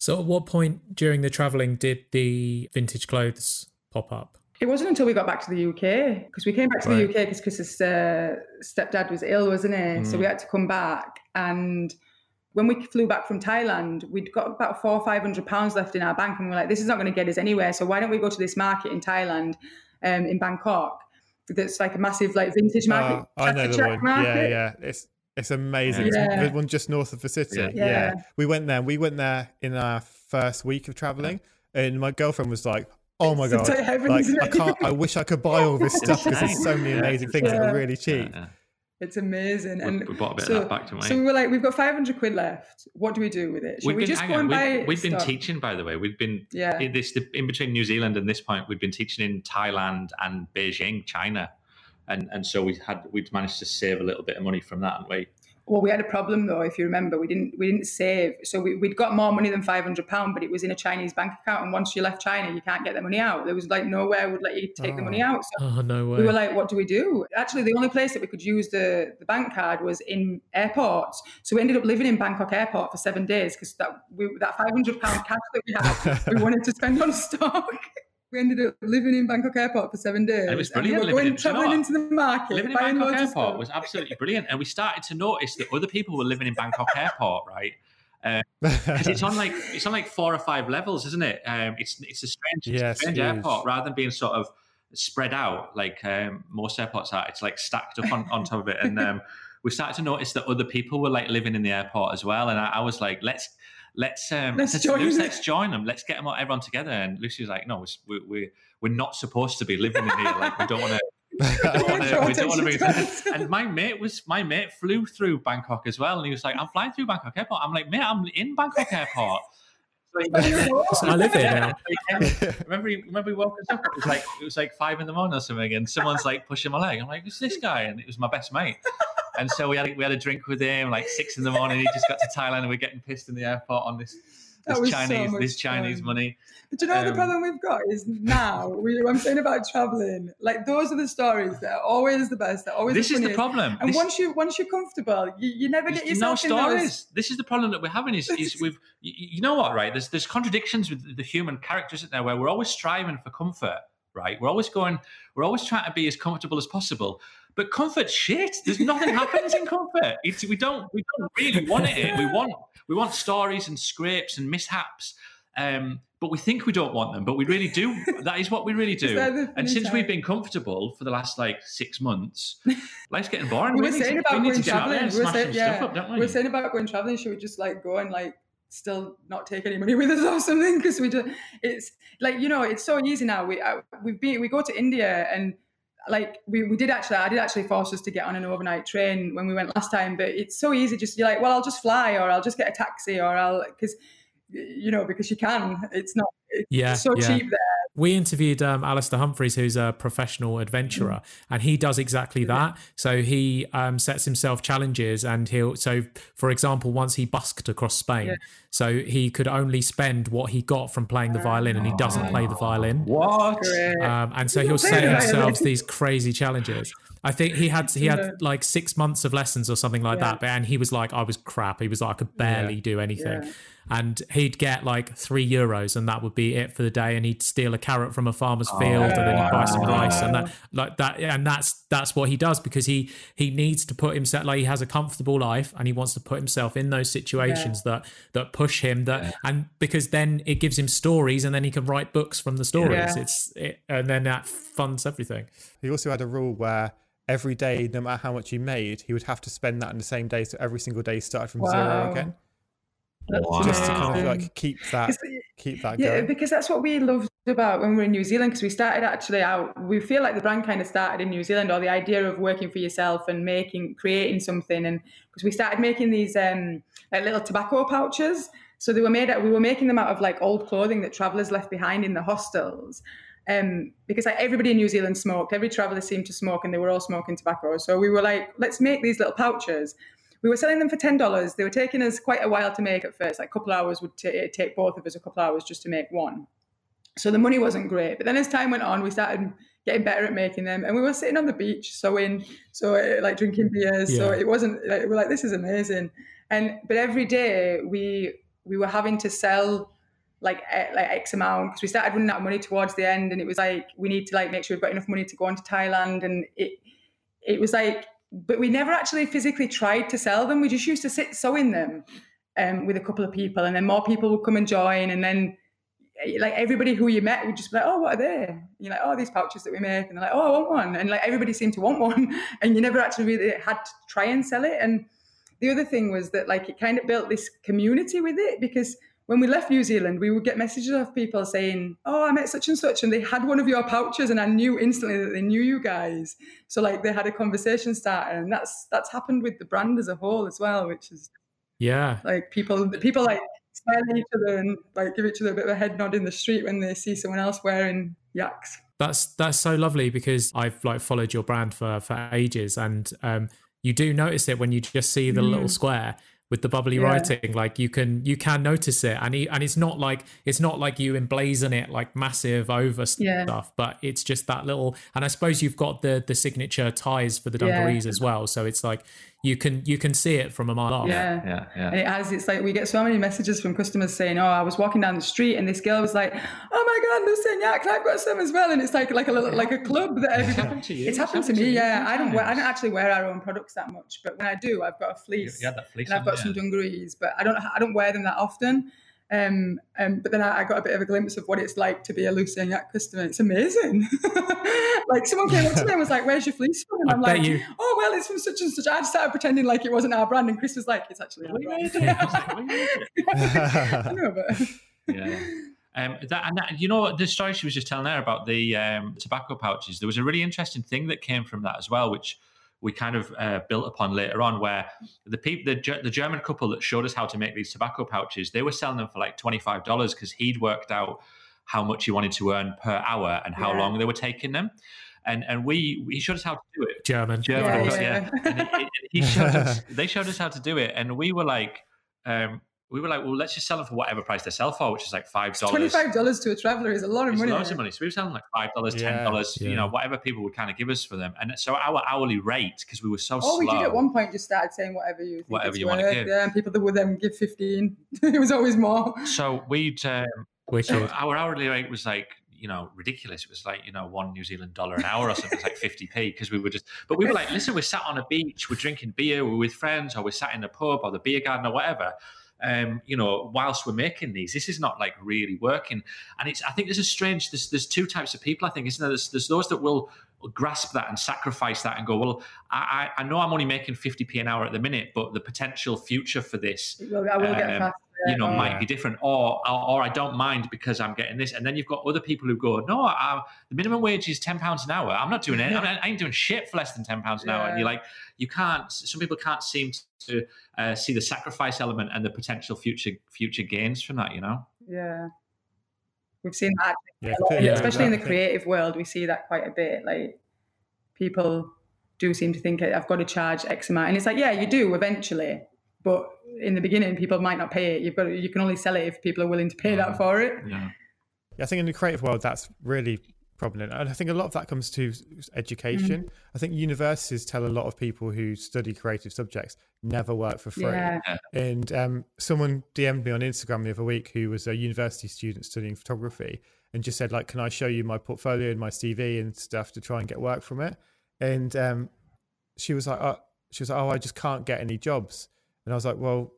So, at what point during the traveling did the vintage clothes pop up? It wasn't until we got back to the UK because we came back to right. the UK because Chris's uh, stepdad was ill, wasn't he? Mm. So we had to come back. And when we flew back from Thailand, we'd got about four or five hundred pounds left in our bank, and we are like, "This is not going to get us anywhere. So why don't we go to this market in Thailand, um, in Bangkok? That's like a massive like vintage ah, market. Uh, I know the one. Market. Yeah, yeah. It's it's amazing. Yeah. It's the one just north of the city. Yeah. yeah. We went there. We went there in our first week of traveling, and my girlfriend was like, Oh my god! like, I can't. I wish I could buy all this [laughs] stuff because there's so many amazing things yeah. that are really cheap. It's amazing, and we bought a bit so, of that back to me. So we were like, we've got 500 quid left. What do we do with it? Should we've we been, just go and buy We've, we've been teaching, by the way. We've been yeah. in this in between New Zealand and this point. We've been teaching in Thailand and Beijing, China, and and so we had we'd managed to save a little bit of money from that, haven't we? Well, we had a problem though. If you remember, we didn't we didn't save, so we, would got more money than five hundred pound, but it was in a Chinese bank account. And once you left China, you can't get the money out. There was like nowhere would let you take oh. the money oh. out. So oh no way! We were like, what do we do? Actually, the only place that we could use the the bank card was in airports. So we ended up living in Bangkok Airport for seven days because that we, that five hundred pound cash that we had, we [laughs] wanted to spend on stock we ended up living in Bangkok Airport for seven days. And it was brilliant. And going, traveling into the market. Living in Bangkok Airport was absolutely [laughs] brilliant. And we started to notice that other people were living in Bangkok Airport, right? [laughs] Because uh, it's on like it's on like four or five levels, isn't it? Um, it's it's a strange, yes, strange airport rather than being sort of spread out like um, most airports are. It's like stacked up on, on top of it, and um, we started to notice that other people were like living in the airport as well. And I, I was like, let's let's um, let's, let's join, let's join them. Let's get them all, everyone together. And Lucy was like, no, we're we're, we're not supposed to be living in here. Like we don't want to. [laughs] we don't want to [laughs] be. And my mate was my mate flew through Bangkok as well, and he was like, "I'm flying through Bangkok Airport." I'm like, "Mate, I'm in Bangkok Airport." [laughs] I live here now. remember, remember we woke us up. It was like it was like five in the morning or something, and someone's like pushing my leg. I'm like, "Who's this guy?" And it was my best mate. And so we had we had a drink with him like six in the morning. He just got to Thailand, and we're getting pissed in the airport on this this Chinese so this Chinese fun. money. But do you know um, the problem we've got is now we, I'm saying about traveling. Like those are the stories that are always the best. They're always this the is the problem. And this, once you once you're comfortable, you, you never get yourself no stories. Those... This is the problem that we're having. Is, is [laughs] we've you, you know what right? There's there's contradictions with the human character, isn't there? Where we're always striving for comfort. Right, we're always going. We're always trying to be as comfortable as possible, but comfort shit. There's nothing happens in comfort. It's, we don't we don't really want it. We want we want stories and scrapes and mishaps. Um, but we think we don't want them, but we really do. that is what we really do. And since time? we've been comfortable for the last like six months, [laughs] life's getting boring. we, we were saying to, about going traveling. We were saying, yeah, up, we? we were saying about going traveling. Should we just like go and like still not take any money with us or something? Because we do. It's like you know, it's so easy now. We uh, we've been we go to India and like we, we did actually I did actually force us to get on an overnight train when we went last time but it's so easy just you're like well I'll just fly or I'll just get a taxi or I'll because you know because you can it's not it's yeah, so yeah. cheap there we interviewed um, Alastair Humphreys, who's a professional adventurer, mm. and he does exactly that. So he um, sets himself challenges, and he'll. So, for example, once he busked across Spain, yeah. so he could only spend what he got from playing the violin, and he doesn't play the violin. What? Um, and so he'll set himself these crazy challenges. I think he had he had like six months of lessons or something like yeah. that, and he was like, I was crap. He was like, I could barely yeah. do anything. Yeah and he'd get like three euros and that would be it for the day and he'd steal a carrot from a farmer's oh, field and then he'd buy some rice and that oh, like that and that's that's what he does because he he needs to put himself like he has a comfortable life and he wants to put himself in those situations yeah. that that push him that yeah. and because then it gives him stories and then he can write books from the stories yeah. it's it, and then that funds everything he also had a rule where every day no matter how much he made he would have to spend that in the same day so every single day started from wow. zero again Wow. Just to kind of like keep that keep that yeah, going. because that's what we loved about when we were in New Zealand. Because we started actually out, we feel like the brand kind of started in New Zealand, or the idea of working for yourself and making, creating something. And because we started making these um, like little tobacco pouches, so they were made. Out, we were making them out of like old clothing that travellers left behind in the hostels. Um, because like everybody in New Zealand smoked, every traveller seemed to smoke, and they were all smoking tobacco. So we were like, let's make these little pouches we were selling them for ten dollars. They were taking us quite a while to make at first. Like a couple hours would t- take both of us a couple hours just to make one. So the money wasn't great. But then as time went on, we started getting better at making them, and we were sitting on the beach sewing, so uh, like drinking beers. Yeah. So it wasn't like we're like this is amazing. And but every day we we were having to sell like like X amount because we started running out of money towards the end, and it was like we need to like make sure we've got enough money to go on to Thailand, and it it was like, but we never actually physically tried to sell them. We just used to sit sewing them um, with a couple of people, and then more people would come and join, and then like everybody who you met would just be like, oh, what are they? And you're like, oh, these pouches that we make, and they're like, oh, I want one, and like everybody seemed to want one, [laughs] and you never actually really had to try and sell it. And the other thing was that like it kind of built this community with it because when we left New Zealand, we would get messages of people saying, "Oh, I met such and such, and they had one of your pouches, and I knew instantly that they knew you guys." So like they had a conversation starter, and that's that's happened with the brand as a whole as well, which is yeah, like people people like smile at each other and like give each other a bit of a head nod in the street when they see someone else wearing yaks. That's that's so lovely because I've like followed your brand for for ages, and um, you do notice it when you just see the mm. little square with the bubbly yeah. writing like you can you can notice it and he, and it's not like it's not like you emblazon it like massive over yeah. stuff but it's just that little and i suppose you've got the the signature ties for the dungarees yeah. as well so it's like you can you can see it from a mile off. Yeah, yeah, yeah. And it has. It's like we get so many messages from customers saying, "Oh, I was walking down the street and this girl was like, oh my god, Lucy and Yaks, I've got some as well." And it's like like a little, like a club that everybody. It's happened to you. It's happened, it's happened to, me. Yeah, I don't wear, I don't actually wear our own products that much, but when I do, I've got a fleece. You, that fleece and I've got some dungarees, but I don't I don't wear them that often. Um, um, but then I, I, got a bit of a glimpse of what it's like to be a Lucy and Yak customer. It's amazing. [laughs] like someone came up to me and was like, "Where's your fleece from?" And I'm like, you... "Oh well, it's from such and such." I just started pretending like it wasn't our brand, and Chris was like, "It's actually our brand." [laughs] [laughs] [laughs] I know, but yeah. Um, that, and that, you know the story she was just telling there about the um, tobacco pouches. There was a really interesting thing that came from that as well, which we kind of uh, built upon later on, where the people, the, the German couple that showed us how to make these tobacco pouches, they were selling them for like twenty five dollars because he'd worked out how much he wanted to earn per hour and how yeah. long they were taking them. And and we he showed us how to do it. German, German, yeah. yeah. and it, it, he showed us, they showed us how to do it, and we were like, um, we were like, well, let's just sell them for whatever price they sell for, which is like five dollars. Twenty five dollars to a traveler is a lot of it's money. Lots of money. So we were selling like five dollars, ten dollars, yeah, you know, whatever people would kind of give us for them. And so our hourly rate, because we were so oh, slow. we did at one point just started saying whatever you whatever you want to give. Yeah, and people that would then give fifteen. [laughs] it was always more. So we'd um, so our hourly rate was like you know ridiculous. It was like you know one New Zealand dollar an hour or something. It's like fifty p because we were just. But we were like, listen, we're sat on a beach, we're drinking beer, we're with friends, or we're sat in the pub or the beer garden or whatever um, you know, whilst we're making these. This is not like really working. And it's I think there's a strange there's there's two types of people, I think, isn't there? There's, there's those that will grasp that and sacrifice that and go, well, I, I know I'm only making 50p an hour at the minute, but the potential future for this well, I will um, get faster. You know, oh, might be different, or, or, or I don't mind because I'm getting this. And then you've got other people who go, no, I, the minimum wage is ten pounds an hour. I'm not doing it. [laughs] I, ain't doing shit for less than ten pounds an yeah. hour. And you're like, you can't. Some people can't seem to uh, see the sacrifice element and the potential future future gains from that. You know. Yeah. We've seen that, yeah, yeah, especially in the creative world. We see that quite a bit. Like people do seem to think I've got to charge X amount, and it's like, yeah, you do eventually, but in the beginning, people might not pay it. You've got to, you can only sell it if people are willing to pay that for it. Yeah. yeah, I think in the creative world, that's really prominent. And I think a lot of that comes to education. Mm. I think universities tell a lot of people who study creative subjects never work for free. Yeah. And um, someone DM'd me on Instagram the other week who was a university student studying photography and just said, like, can I show you my portfolio and my CV and stuff to try and get work from it? And um, she was like, oh, she was like, oh, I just can't get any jobs. And I was like, well,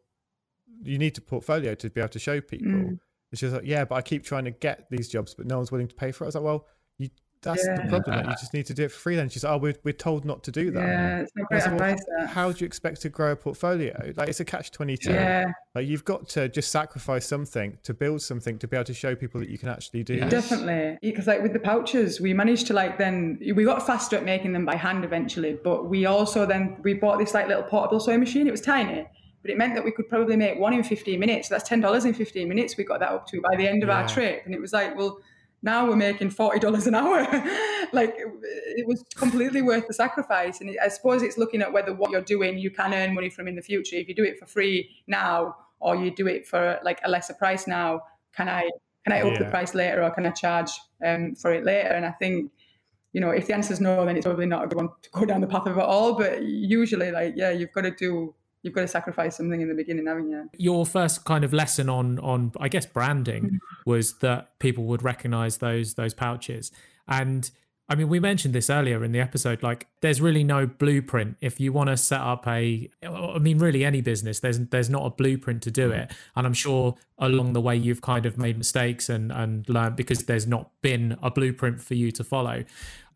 you need a portfolio to be able to show people. Mm. And she was like, yeah, but I keep trying to get these jobs, but no one's willing to pay for it. I was like, well, you that's yeah. the problem. You just need to do it for free. Then she's like, oh, we're, we're told not to do that. Yeah, it's not great advice. Well, how do you expect to grow a portfolio? Like it's a catch twenty two. Yeah. Like you've got to just sacrifice something to build something to be able to show people that you can actually do. Yeah. Definitely, because like with the pouches, we managed to like then we got faster at making them by hand eventually, but we also then we bought this like little portable sewing machine. It was tiny but it meant that we could probably make one in 15 minutes. So that's $10 in 15 minutes. We got that up to by the end of yeah. our trip. And it was like, well, now we're making $40 an hour. [laughs] like it was completely worth the sacrifice. And I suppose it's looking at whether what you're doing you can earn money from in the future. If you do it for free now, or you do it for like a lesser price now, can I can I up yeah. the price later, or can I charge um, for it later? And I think you know if the answer is no, then it's probably not a good one to go down the path of it all. But usually, like yeah, you've got to do you've got to sacrifice something in the beginning, haven't you? Your first kind of lesson on on I guess branding mm-hmm. was that people would recognize those those pouches. And I mean, we mentioned this earlier in the episode. Like, there's really no blueprint. If you want to set up a, I mean, really any business, there's there's not a blueprint to do mm-hmm. it. And I'm sure along the way you've kind of made mistakes and and learned because there's not been a blueprint for you to follow.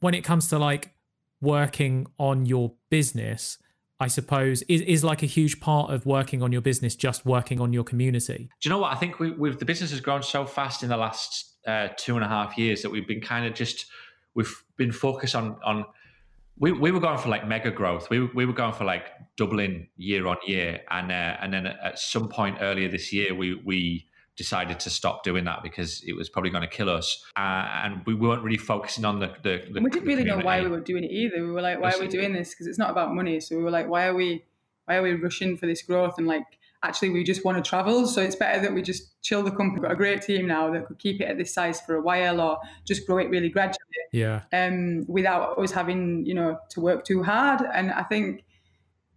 When it comes to like working on your business, I suppose, is, is like a huge part of working on your business, just working on your community. Do you know what? I think we, we've the business has grown so fast in the last uh, two and a half years that we've been kind of just we've been focused on on we, we were going for like mega growth. We, we were going for like doubling year on year, and uh, and then at some point earlier this year, we we decided to stop doing that because it was probably going to kill us. Uh, and we weren't really focusing on the. the, the we didn't really know why we were doing it either. We were like, why are we doing this? Because it's not about money. So we were like, why are we, why are we rushing for this growth? And like, actually, we just want to travel. So it's better that we just chill the company. We've got a great team now that could keep it at this size for a while or just grow it really gradually. Yeah. Um, without always having, you know, to work too hard. And I think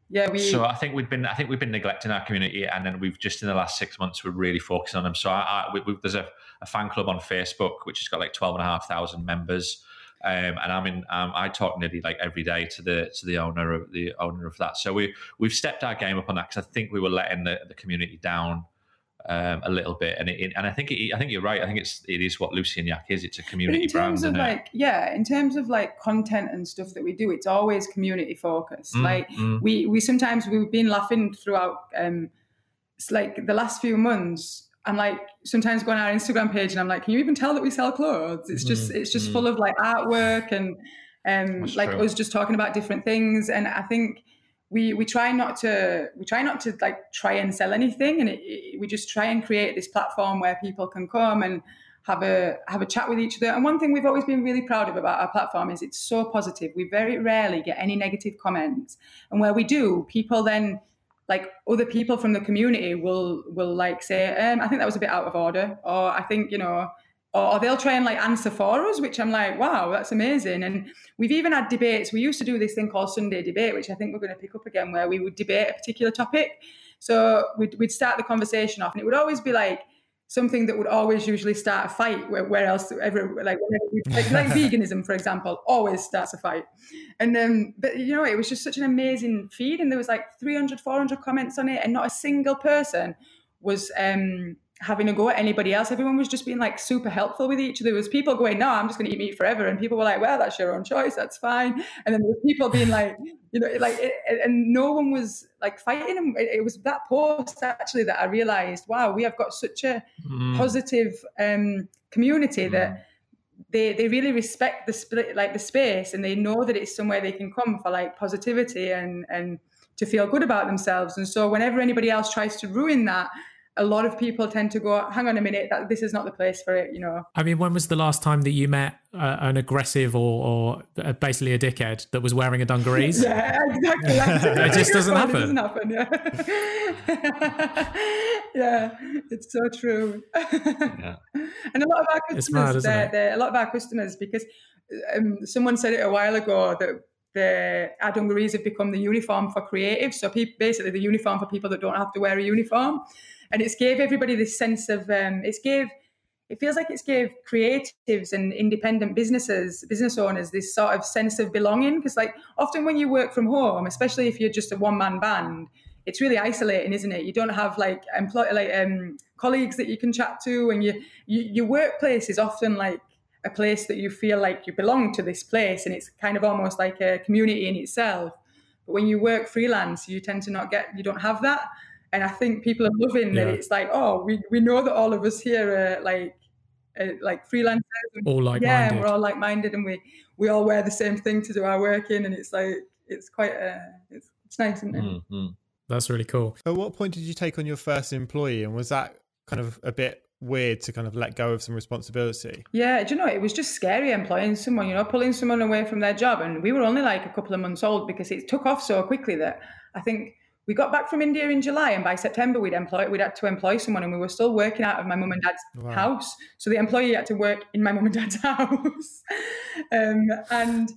yeah, we. So I think we've been I think we've been neglecting our community, and then we've just in the last six months we're really focusing on them. So I, I we, there's a, a, fan club on Facebook which has got like twelve and a half thousand members, um, and I'm in. Um, I talk nearly like every day to the to the owner of the owner of that. So we we've stepped our game up on that because I think we were letting the, the community down um, a little bit, and it, and I think it, I think you're right. I think it's it is what Lucy and Yak is. It's a community but in terms brand. Of like, it? yeah, in terms of like content and stuff that we do, it's always community focused. Mm, like mm. we we sometimes we've been laughing throughout. Um, it's like the last few months. I'm like sometimes going on our Instagram page and I'm like, can you even tell that we sell clothes? It's just mm, it's just mm. full of like artwork and um like true. us just talking about different things. And I think we we try not to we try not to like try and sell anything and it, it, we just try and create this platform where people can come and have a have a chat with each other. And one thing we've always been really proud of about our platform is it's so positive. We very rarely get any negative comments. And where we do people then like other people from the community will will like say um, i think that was a bit out of order or i think you know or they'll try and like answer for us, which I'm like, wow, that's amazing. And we've even had debates. We used to do this thing called Sunday debate, which I think we're going to pick up again, where we would debate a particular topic. So we'd, we'd start the conversation off, and it would always be like something that would always usually start a fight. Where, where else ever like like, like [laughs] veganism, for example, always starts a fight. And then, but you know, it was just such an amazing feed, and there was like 300, 400 comments on it, and not a single person was um having a go at anybody else. Everyone was just being like super helpful with each other. There was people going, "No, I'm just going to eat meat forever," and people were like, "Well, that's your own choice. That's fine." And then there was people being like, [laughs] you know, like, it, and no one was like fighting. And it, it, was that post actually that I realized, wow, we have got such a mm. positive um, community mm. that. They, they really respect the split like the space and they know that it's somewhere they can come for like positivity and and to feel good about themselves and so whenever anybody else tries to ruin that a lot of people tend to go, hang on a minute, that this is not the place for it, you know. I mean, when was the last time that you met uh, an aggressive or, or basically a dickhead that was wearing a dungarees? [laughs] yeah, exactly. [laughs] it just doesn't happen. It doesn't happen. Yeah, [laughs] yeah it's so true. yeah. And a lot of our customers, mad, they're, they're, a lot of our customers, because um, someone said it a while ago that the our dungarees have become the uniform for creatives. So pe- basically, the uniform for people that don't have to wear a uniform and it's gave everybody this sense of um, it's gave it feels like it's gave creatives and independent businesses business owners this sort of sense of belonging. Because like often when you work from home especially if you're just a one man band it's really isolating isn't it? You don't have like employ like um, colleagues that you can chat to and you, you your workplace is often like a place that you feel like you belong to this place and it's kind of almost like a community in itself. But when you work freelance you tend to not get you don't have that and I think people are loving yeah. that it's like, oh, we, we know that all of us here are like uh, like freelancers, all like yeah, we're all like minded, and we we all wear the same thing to do our work in, and it's like it's quite uh, it's it's nice, isn't it? Mm-hmm. That's really cool. At what point did you take on your first employee, and was that kind of a bit weird to kind of let go of some responsibility? Yeah, do you know it was just scary employing someone, you know, pulling someone away from their job, and we were only like a couple of months old because it took off so quickly that I think we got back from India in July, and by September we'd employ we'd had to employ someone, and we were still working out of my mum and dad's wow. house. So the employee had to work in my mum and dad's [laughs] house, um, and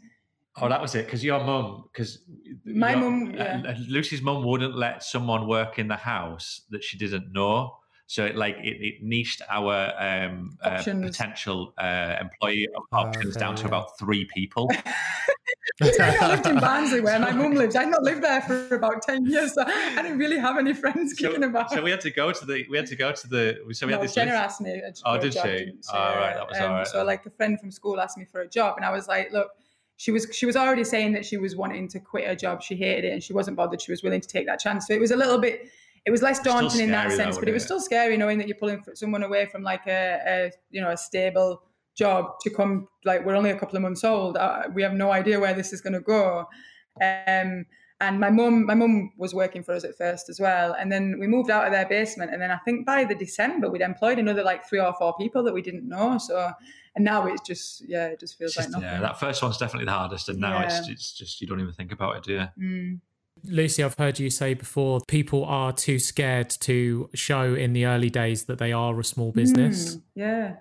Oh, that was it. Because your mum, because my mum, yeah. uh, Lucy's mum wouldn't let someone work in the house that she didn't know. So it like it, it niched our um, uh, potential uh, employee options okay, down to about three people. [laughs] [laughs] I lived in [laughs] Barnsley where my mum lived. I'd not lived there for about ten years, so I didn't really have any friends so, kicking about. So we had to go to the we had to go to the so we no, had this. Jenna asked me. oh, did she? Oh, all right, that was um, all right. So like a friend from school asked me for a job, and I was like, look she was she was already saying that she was wanting to quit her job. She hated it and she wasn't bothered. She was willing to take that chance. So it was a little bit it was less daunting in that sense, though, but it was still scary knowing that you're pulling someone away from like a, a, you know a stable job to come like we're only a couple of months old. Uh, we have no idea where this is going to go. Um, and my mum, my mum was working for us at first as well, and then we moved out of their basement. And then I think by the December we'd employed another like three or four people that we didn't know. So and now it's just yeah, it just feels just, like nothing. Yeah, that first one's definitely the hardest, and now yeah. it's it's just you don't even think about it, do you? Mm. Lucy, I've heard you say before people are too scared to show in the early days that they are a small business. Mm, yeah.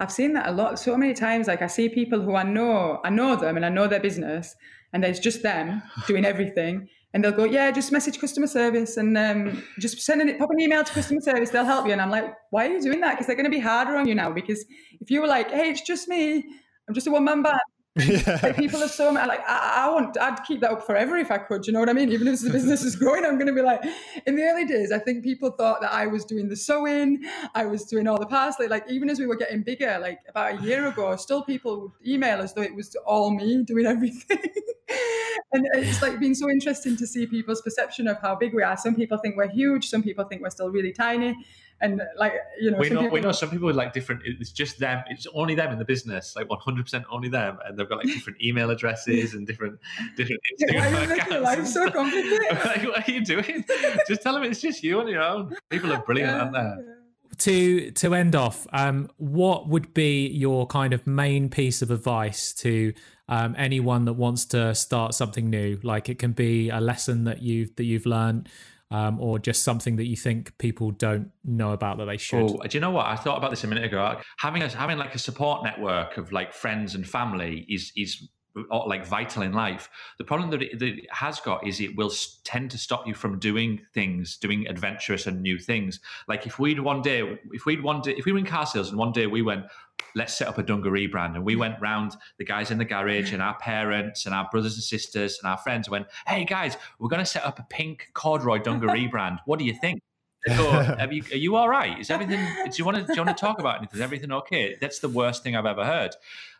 I've seen that a lot so many times. Like I see people who I know, I know them and I know their business, and there's just them [laughs] doing everything. And they'll go, yeah, just message customer service and um, just send it, pop an email to customer service. They'll help you. And I'm like, why are you doing that? Because they're going to be harder on you now. Because if you were like, hey, it's just me, I'm just a one man band, yeah. People are so like I, I, want I'd keep that up forever if I could. You know what I mean? Even if the business is growing, I'm going to be like. In the early days, I think people thought that I was doing the sewing, I was doing all the parsley. Like even as we were getting bigger, like about a year ago, still people would email as though it was all me doing everything. [laughs] and it's like been so interesting to see people's perception of how big we are. Some people think we're huge. Some people think we're still really tiny and like you know we know people, we know some people with like different it's just them it's only them in the business like 100% only them and they've got like different email addresses and different different [laughs] Instagram why are you making life so complicated? [laughs] Like, what are you doing? Just tell them it's just you on your own. People are brilliant yeah, aren't they? To to end off um what would be your kind of main piece of advice to um, anyone that wants to start something new? Like it can be a lesson that you've that you've learned um, or just something that you think people don't know about that they should? Oh, do you know what? I thought about this a minute ago. Having a, having like a support network of like friends and family is is like vital in life. The problem that it, that it, has got is it will tend to stop you from doing things, doing adventurous and new things. Like if we'd one day, if we'd one day, if we were in car sales and one day we went, let's set up a dungaree brand, and we went round the guys in the garage and our parents and our brothers and sisters and our friends went, hey guys, we're going to set up a pink corduroy dungaree [laughs] brand. What do you think? Go, [laughs] you, are you all right? Is everything? Do you want to? Do you want to talk about anything? Is everything okay? That's the worst thing I've ever heard.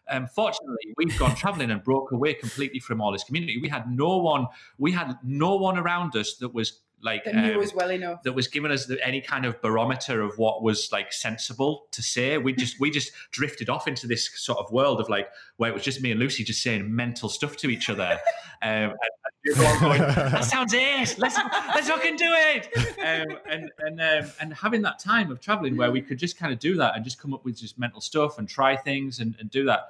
Um, fortunately, we've gone traveling and broke away completely from all this community. We had no one, we had no one around us that was like that knew um, us well enough that was giving us the, any kind of barometer of what was like sensible to say. We [laughs] just we just drifted off into this sort of world of like where it was just me and Lucy just saying mental stuff to each other. [laughs] Um, and, going, [laughs] that sounds it. Let's let's fucking do it. Um, and and um, and having that time of traveling where we could just kind of do that and just come up with just mental stuff and try things and, and do that.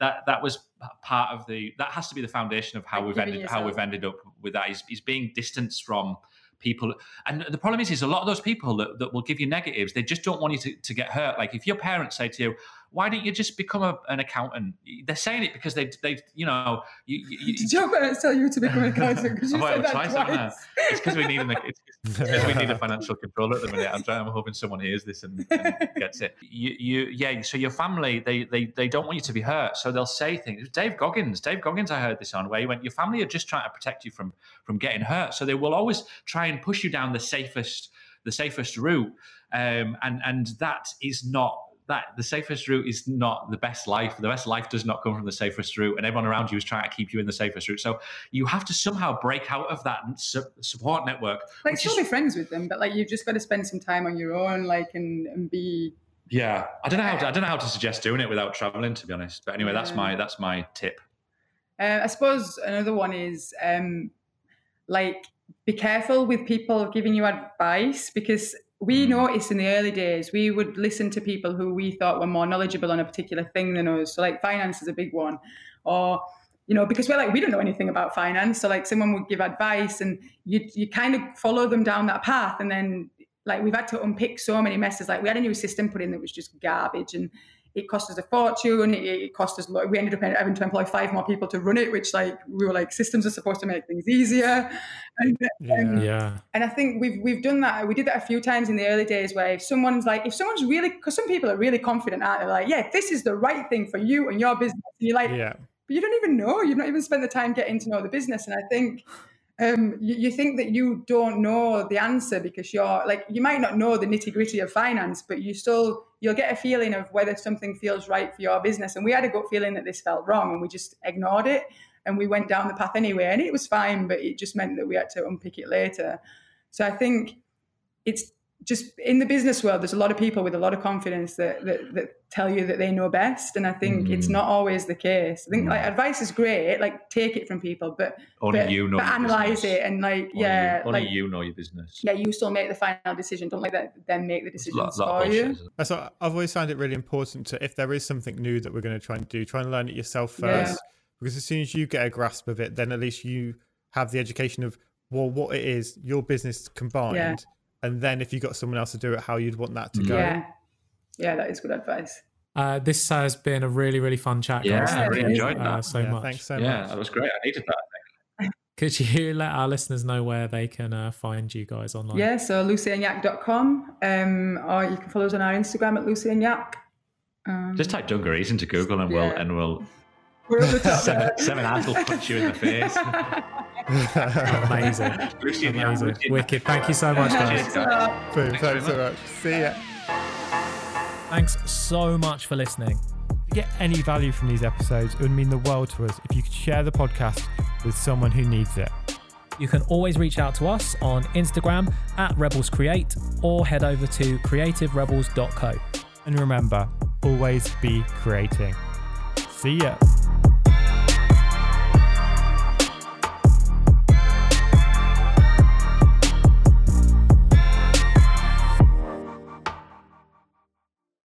that that was part of the that has to be the foundation of how we've ended yourself. how we've ended up with that is, is being distanced from people and the problem is is a lot of those people that, that will give you negatives they just don't want you to, to get hurt. Like if your parents say to you why don't you just become a, an accountant? They're saying it because they, they, you know, you, you, did your parents tell you to become an accountant? Because you said that twice. twice. It's because we need an, [laughs] it's because we need a financial controller at the minute. I'm trying. I'm hoping someone hears this and, and gets it. You, you, yeah. So your family, they, they, they don't want you to be hurt, so they'll say things. Dave Goggins, Dave Goggins, I heard this on where he went, your family are just trying to protect you from from getting hurt, so they will always try and push you down the safest the safest route, um, and and that is not that the safest route is not the best life. The best life does not come from the safest route, and everyone around you is trying to keep you in the safest route. So you have to somehow break out of that su- support network. Like, still is, be friends with them, but like you've just got to spend some time on your own, like and, and be. Yeah, I don't know how to, I don't know how to suggest doing it without traveling, to be honest. But anyway, yeah. that's my that's my tip. Uh, I suppose another one is um, like be careful with people giving you advice because we mm. noticed in the early days. We would listen to people who we thought were more knowledgeable on a particular thing than us. So like finance is a big one. Or you know because we're like we don't know anything about finance. So like someone would give advice and you you kind of follow them down that path. And then like we've had to unpick so many messes. Like we had a new system put in that was just garbage. And it cost us a fortune. It, it cost us. We ended up having to employ five more people to run it, which like we were like systems are supposed to make things easier. And, yeah. yeah. And I think we've we've done that. We did that a few times in the early days where if someone's like, if someone's really, because some people are really confident, aren't they? Like, yeah, this is the right thing for you and your business. And you're like, yeah. But you don't even know. You've not even spent the time getting to know the business. And I think um, you, you, think that you don't know the answer because you're like you might not know the nitty gritty of finance, but you still you'll get a feeling of whether something feels right for your business. And we had a gut feeling that this felt wrong, and we just ignored it, and we went down the path anyway, and it was fine, but it just meant that we had to unpick it later. So I think it's just in the business world, there's a lot of people with a lot of confidence that that, that tell you that they know best, and I think mm. it's not always the case. I think mm. like advice is great, like take it from people, but only but, you know, but analyze business. it and like only yeah, you, only like, you know your business. Yeah, you still make the final decision. Don't let that them make the decisions lot, for you. That's what I've always found it really important to if there is something new that we're going to try and do, try and learn it yourself first, yeah. because as soon as you get a grasp of it, then at least you have the education of well what it is, your business combined. Yeah and then if you got someone else to do it, how you'd want that to go. Yeah, yeah, that is good advice. Uh, this has been a really, really fun chat. Yeah, guys. I really enjoyed that uh, so yeah, much. Thanks so yeah, much. Yeah, that was great. I needed that. [laughs] Could you let our listeners know where they can uh, find you guys online? Yeah, so lucyandyak.com, um, or you can follow us on our Instagram at lucyandyak. Um, Just type dungarees into Google and yeah. we'll and we'll we're the [laughs] top seven, seven hands will punch you in the face. [laughs] Amazing. Amazing. Wicked. Thank you so much, guys. Thanks, Thanks so much. See ya. Thanks so much for listening. If you get any value from these episodes, it would mean the world to us if you could share the podcast with someone who needs it. You can always reach out to us on Instagram at Rebels Create or head over to creativerebels.co. And remember, always be creating. See ya.